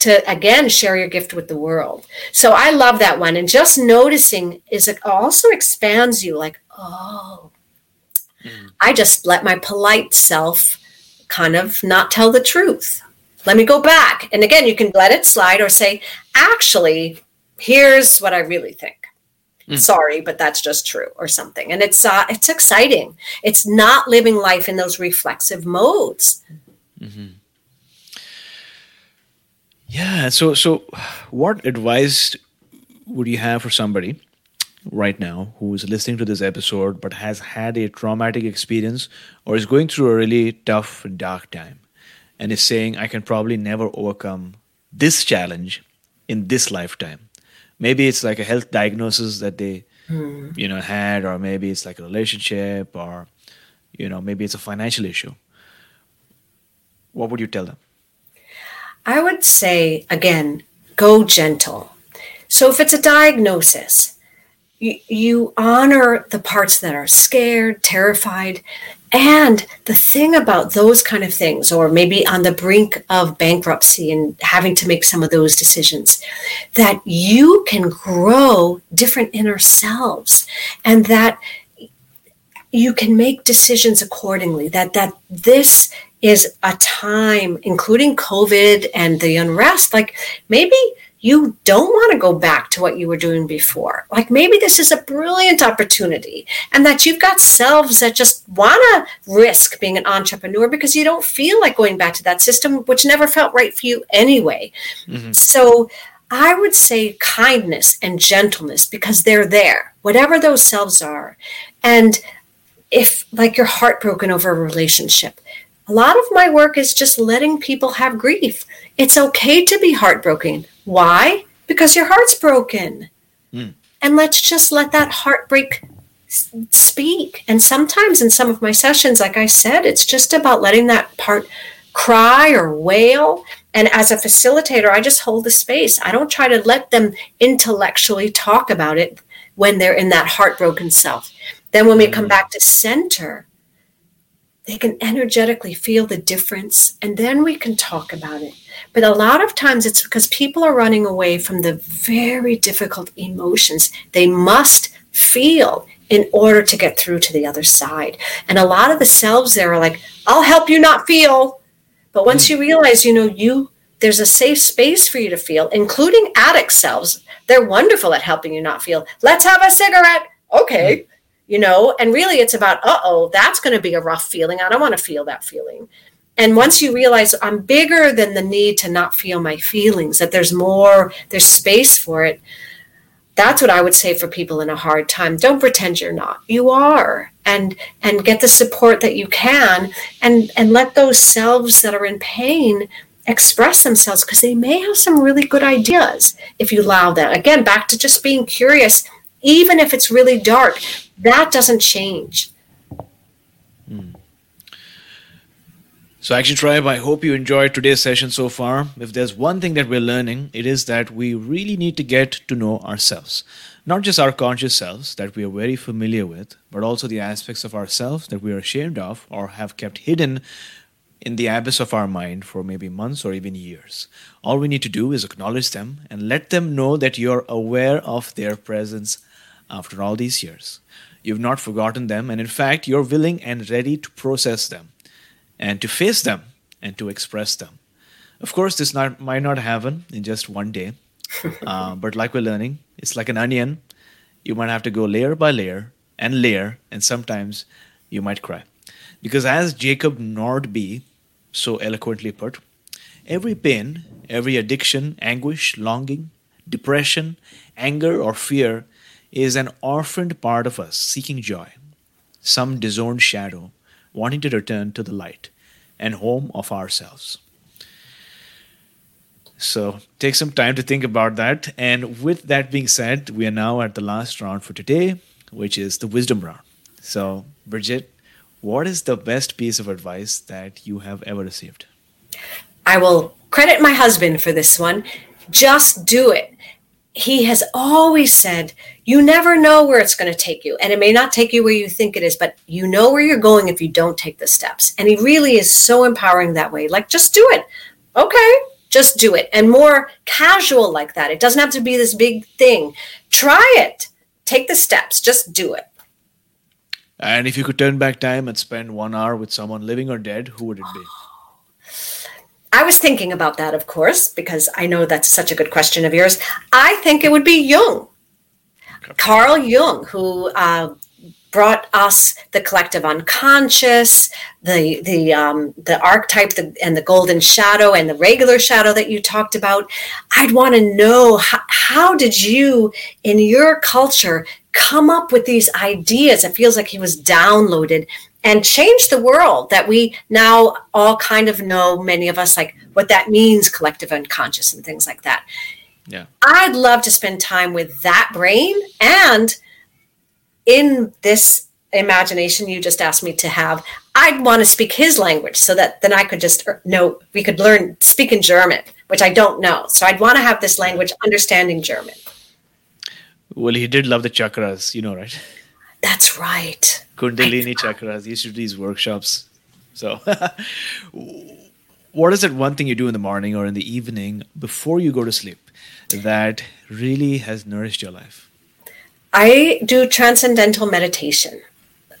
to again share your gift with the world. So i love that one. And just noticing is it also expands you like oh i just let my polite self kind of not tell the truth. Let me go back. And again you can let it slide or say actually here's what i really think. Sorry but that's just true or something. And it's uh, it's exciting. It's not living life in those reflexive modes. Yeah. So, so what advice would you have for somebody right now who is listening to this episode but has had a traumatic experience or is going through a really tough and dark time and is saying, I can probably never overcome this challenge in this lifetime? Maybe it's like a health diagnosis that they, hmm. you know, had, or maybe it's like a relationship, or, you know, maybe it's a financial issue. What would you tell them? I would say, again, go gentle. So if it's a diagnosis, you, honor the parts that are scared, terrified. And the thing about those kind of things, or maybe on the brink of bankruptcy and having to make some of those decisions, that you can grow different inner selves and that you can make decisions accordingly that that this is a time including covid and the unrest like maybe you don't want to go back to what you were doing before like maybe this is a brilliant opportunity and that you've got selves that just want to risk being an entrepreneur because you don't feel like going back to that system which never felt right for you anyway mm-hmm. so I would say kindness and gentleness because they're there, whatever those selves are. And if, like, you're heartbroken over a relationship, a lot of my work is just letting people have grief. It's okay to be heartbroken. Why? Because your heart's broken. And let's just let that heartbreak speak. And sometimes in some of my sessions, like I said, it's just about letting that part cry or wail. And as a facilitator, I just hold the space. I don't try to let them intellectually talk about it when they're in that heartbroken self. Then when we come mm. back to center, they can energetically feel the difference and then we can talk about it. But a lot of times it's because people are running away from the very difficult emotions they must feel in order to get through to the other side. And a lot of the selves there are like, I'll help you not feel. But once mm. you realize, you know, you there's a safe space for you to feel, including addict selves. They're wonderful at helping you not feel. Let's have a cigarette. Okay. Mm you know and really it's about uh-oh that's going to be a rough feeling i don't want to feel that feeling and once you realize i'm bigger than the need to not feel my feelings that there's more there's space for it that's what i would say for people in a hard time. Don't pretend you're not. You are. And and get the support that you can and and let those selves that are in pain express themselves because they may have some really good ideas if you allow them again back to just being curious. Even if it's really dark that doesn't change. Hmm. So, Action Tribe, I hope you enjoyed today's session so far. If there's one thing that we're learning, it is that we really need to get to know ourselves. Not just our conscious selves that we are very familiar with, but also the aspects of ourselves that we are ashamed of or have kept hidden in the abyss of our mind for maybe months or even years. All we need to do is acknowledge them and let them know that you're aware of their presence after all these years. You've not forgotten them, and in fact, you're willing and ready to process them and to face them and to express them. Of course, this not, might not happen in just one day, uh, but like we're learning, it's like an onion. You might have to go layer by layer and layer, and sometimes you might cry. Because as Jacob Nordby so eloquently put, every pain, every addiction, anguish, longing, depression, anger, or fear is an orphaned part of us seeking joy, some disowned shadow wanting to return to the light and home of ourselves. So take some time to think about that. And with that being said, we are now at the last round for today, which is the wisdom round. So, Bridget, what is the best piece of advice that you have ever received? I will credit my husband for this one. Just do it he has always said, you never know where it's going to take you. And it may not take you where you think it is, but you know where you're going if you don't take the steps. And he really is so empowering that way. Like, just do it. Okay, just do it. And more casual like that. It doesn't have to be this big thing. Try it. Take the steps. Just do it. And if you could turn back time and spend one hour with someone living or dead, who would it be? I was thinking about that, of course, because I know that's such a good question of yours. I think it would be Jung, okay. Carl Jung, who uh, brought us the collective unconscious, the the um, the archetype, the, and the golden shadow, and the regular shadow that you talked about. I'd want to know how, how did you, in your culture, come up with these ideas? It feels like he was downloaded and change the world that we now all kind of know many of us like what that means collective unconscious and things like that. Yeah. I'd love to spend time with that brain and in this imagination you just asked me to have i'd want to speak his language so that then i could just er, know we could learn speak in german which i don't know. So i'd want to have this language understanding german. Well he did love the chakras you know right that's right. Kundalini chakras. Used to do these workshops. So, what is it one thing you do in the morning or in the evening before you go to sleep that really has nourished your life? I do transcendental meditation.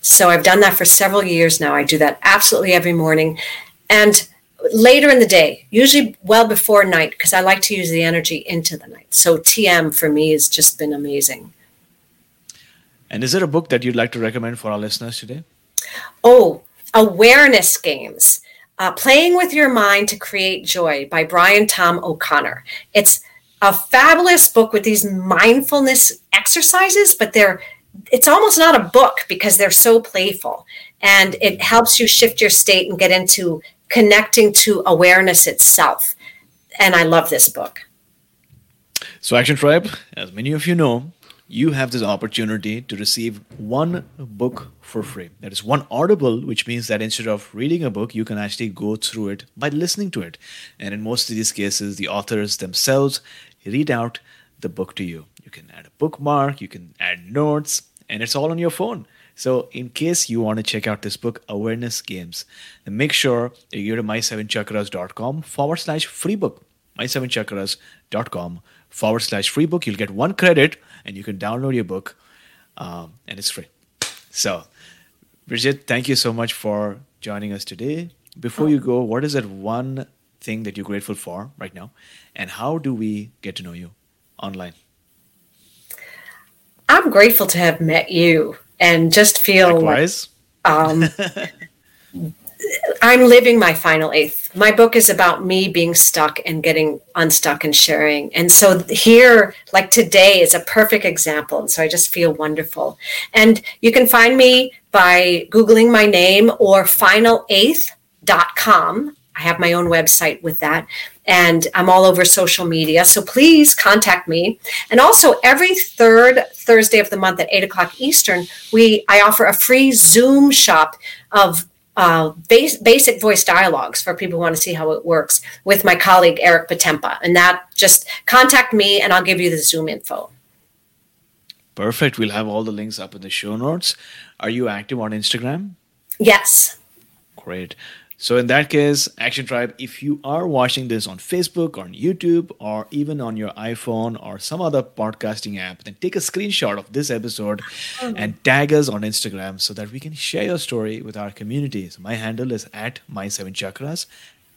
So, I've done that for several years now. I do that absolutely every morning. And later in the day, usually well before night, because I like to use the energy into the night. So, TM for me has just been amazing. And is there a book that you'd like to recommend for our listeners today? Oh, Awareness Games uh, Playing with Your Mind to Create Joy by Brian Tom O'Connor. It's a fabulous book with these mindfulness exercises, but they're it's almost not a book because they're so playful and it helps you shift your state and get into connecting to awareness itself. And I love this book. So, Action Tribe, as many of you know, you have this opportunity to receive one book for free. That is one Audible, which means that instead of reading a book, you can actually go through it by listening to it. And in most of these cases, the authors themselves read out the book to you. You can add a bookmark, you can add notes, and it's all on your phone. So, in case you want to check out this book, Awareness Games, then make sure you go to my7chakras.com forward slash free book. My7chakras.com forward slash free book. You'll get one credit and you can download your book, um, and it's free. So, Bridget, thank you so much for joining us today. Before you go, what is that one thing that you're grateful for right now? And how do we get to know you online? I'm grateful to have met you and just feel Likewise. like um, I'm living my final eighth. My book is about me being stuck and getting unstuck and sharing. And so here, like today, is a perfect example. And so I just feel wonderful. And you can find me by Googling my name or final8th.com. I have my own website with that. And I'm all over social media. So please contact me. And also every third Thursday of the month at eight o'clock Eastern, we I offer a free Zoom shop of uh, base, basic voice dialogues for people who want to see how it works with my colleague Eric Patempa. And that just contact me and I'll give you the Zoom info. Perfect. We'll have all the links up in the show notes. Are you active on Instagram? Yes. Great. So, in that case, Action Tribe, if you are watching this on Facebook, on YouTube, or even on your iPhone or some other podcasting app, then take a screenshot of this episode mm-hmm. and tag us on Instagram so that we can share your story with our community. So, my handle is at my7chakras,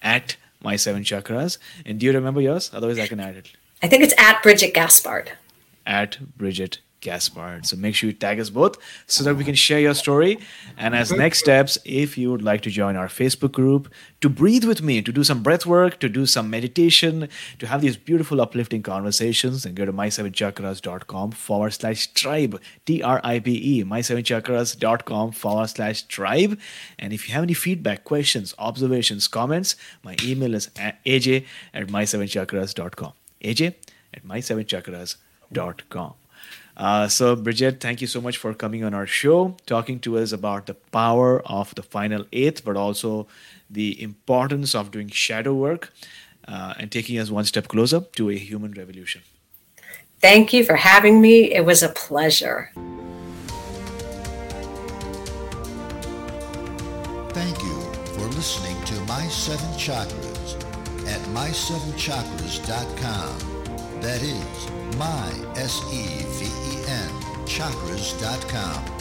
at my7chakras. And do you remember yours? Otherwise, I can add it. I think it's at Bridget Gaspard. At Bridget Gaspard. So make sure you tag us both so that we can share your story. And as next steps, if you would like to join our Facebook group to breathe with me, to do some breath work, to do some meditation, to have these beautiful, uplifting conversations, then go to my7chakras.com forward slash tribe, T R I B E, my7chakras.com forward slash tribe. And if you have any feedback, questions, observations, comments, my email is aj at my7chakras.com. aj at my7chakras.com. Uh, so, Bridget, thank you so much for coming on our show, talking to us about the power of the final eighth, but also the importance of doing shadow work uh, and taking us one step closer to a human revolution. Thank you for having me. It was a pleasure. Thank you for listening to My Seven Chakras at my7chakras.com. That is my S-E-V-E-N chakras.com.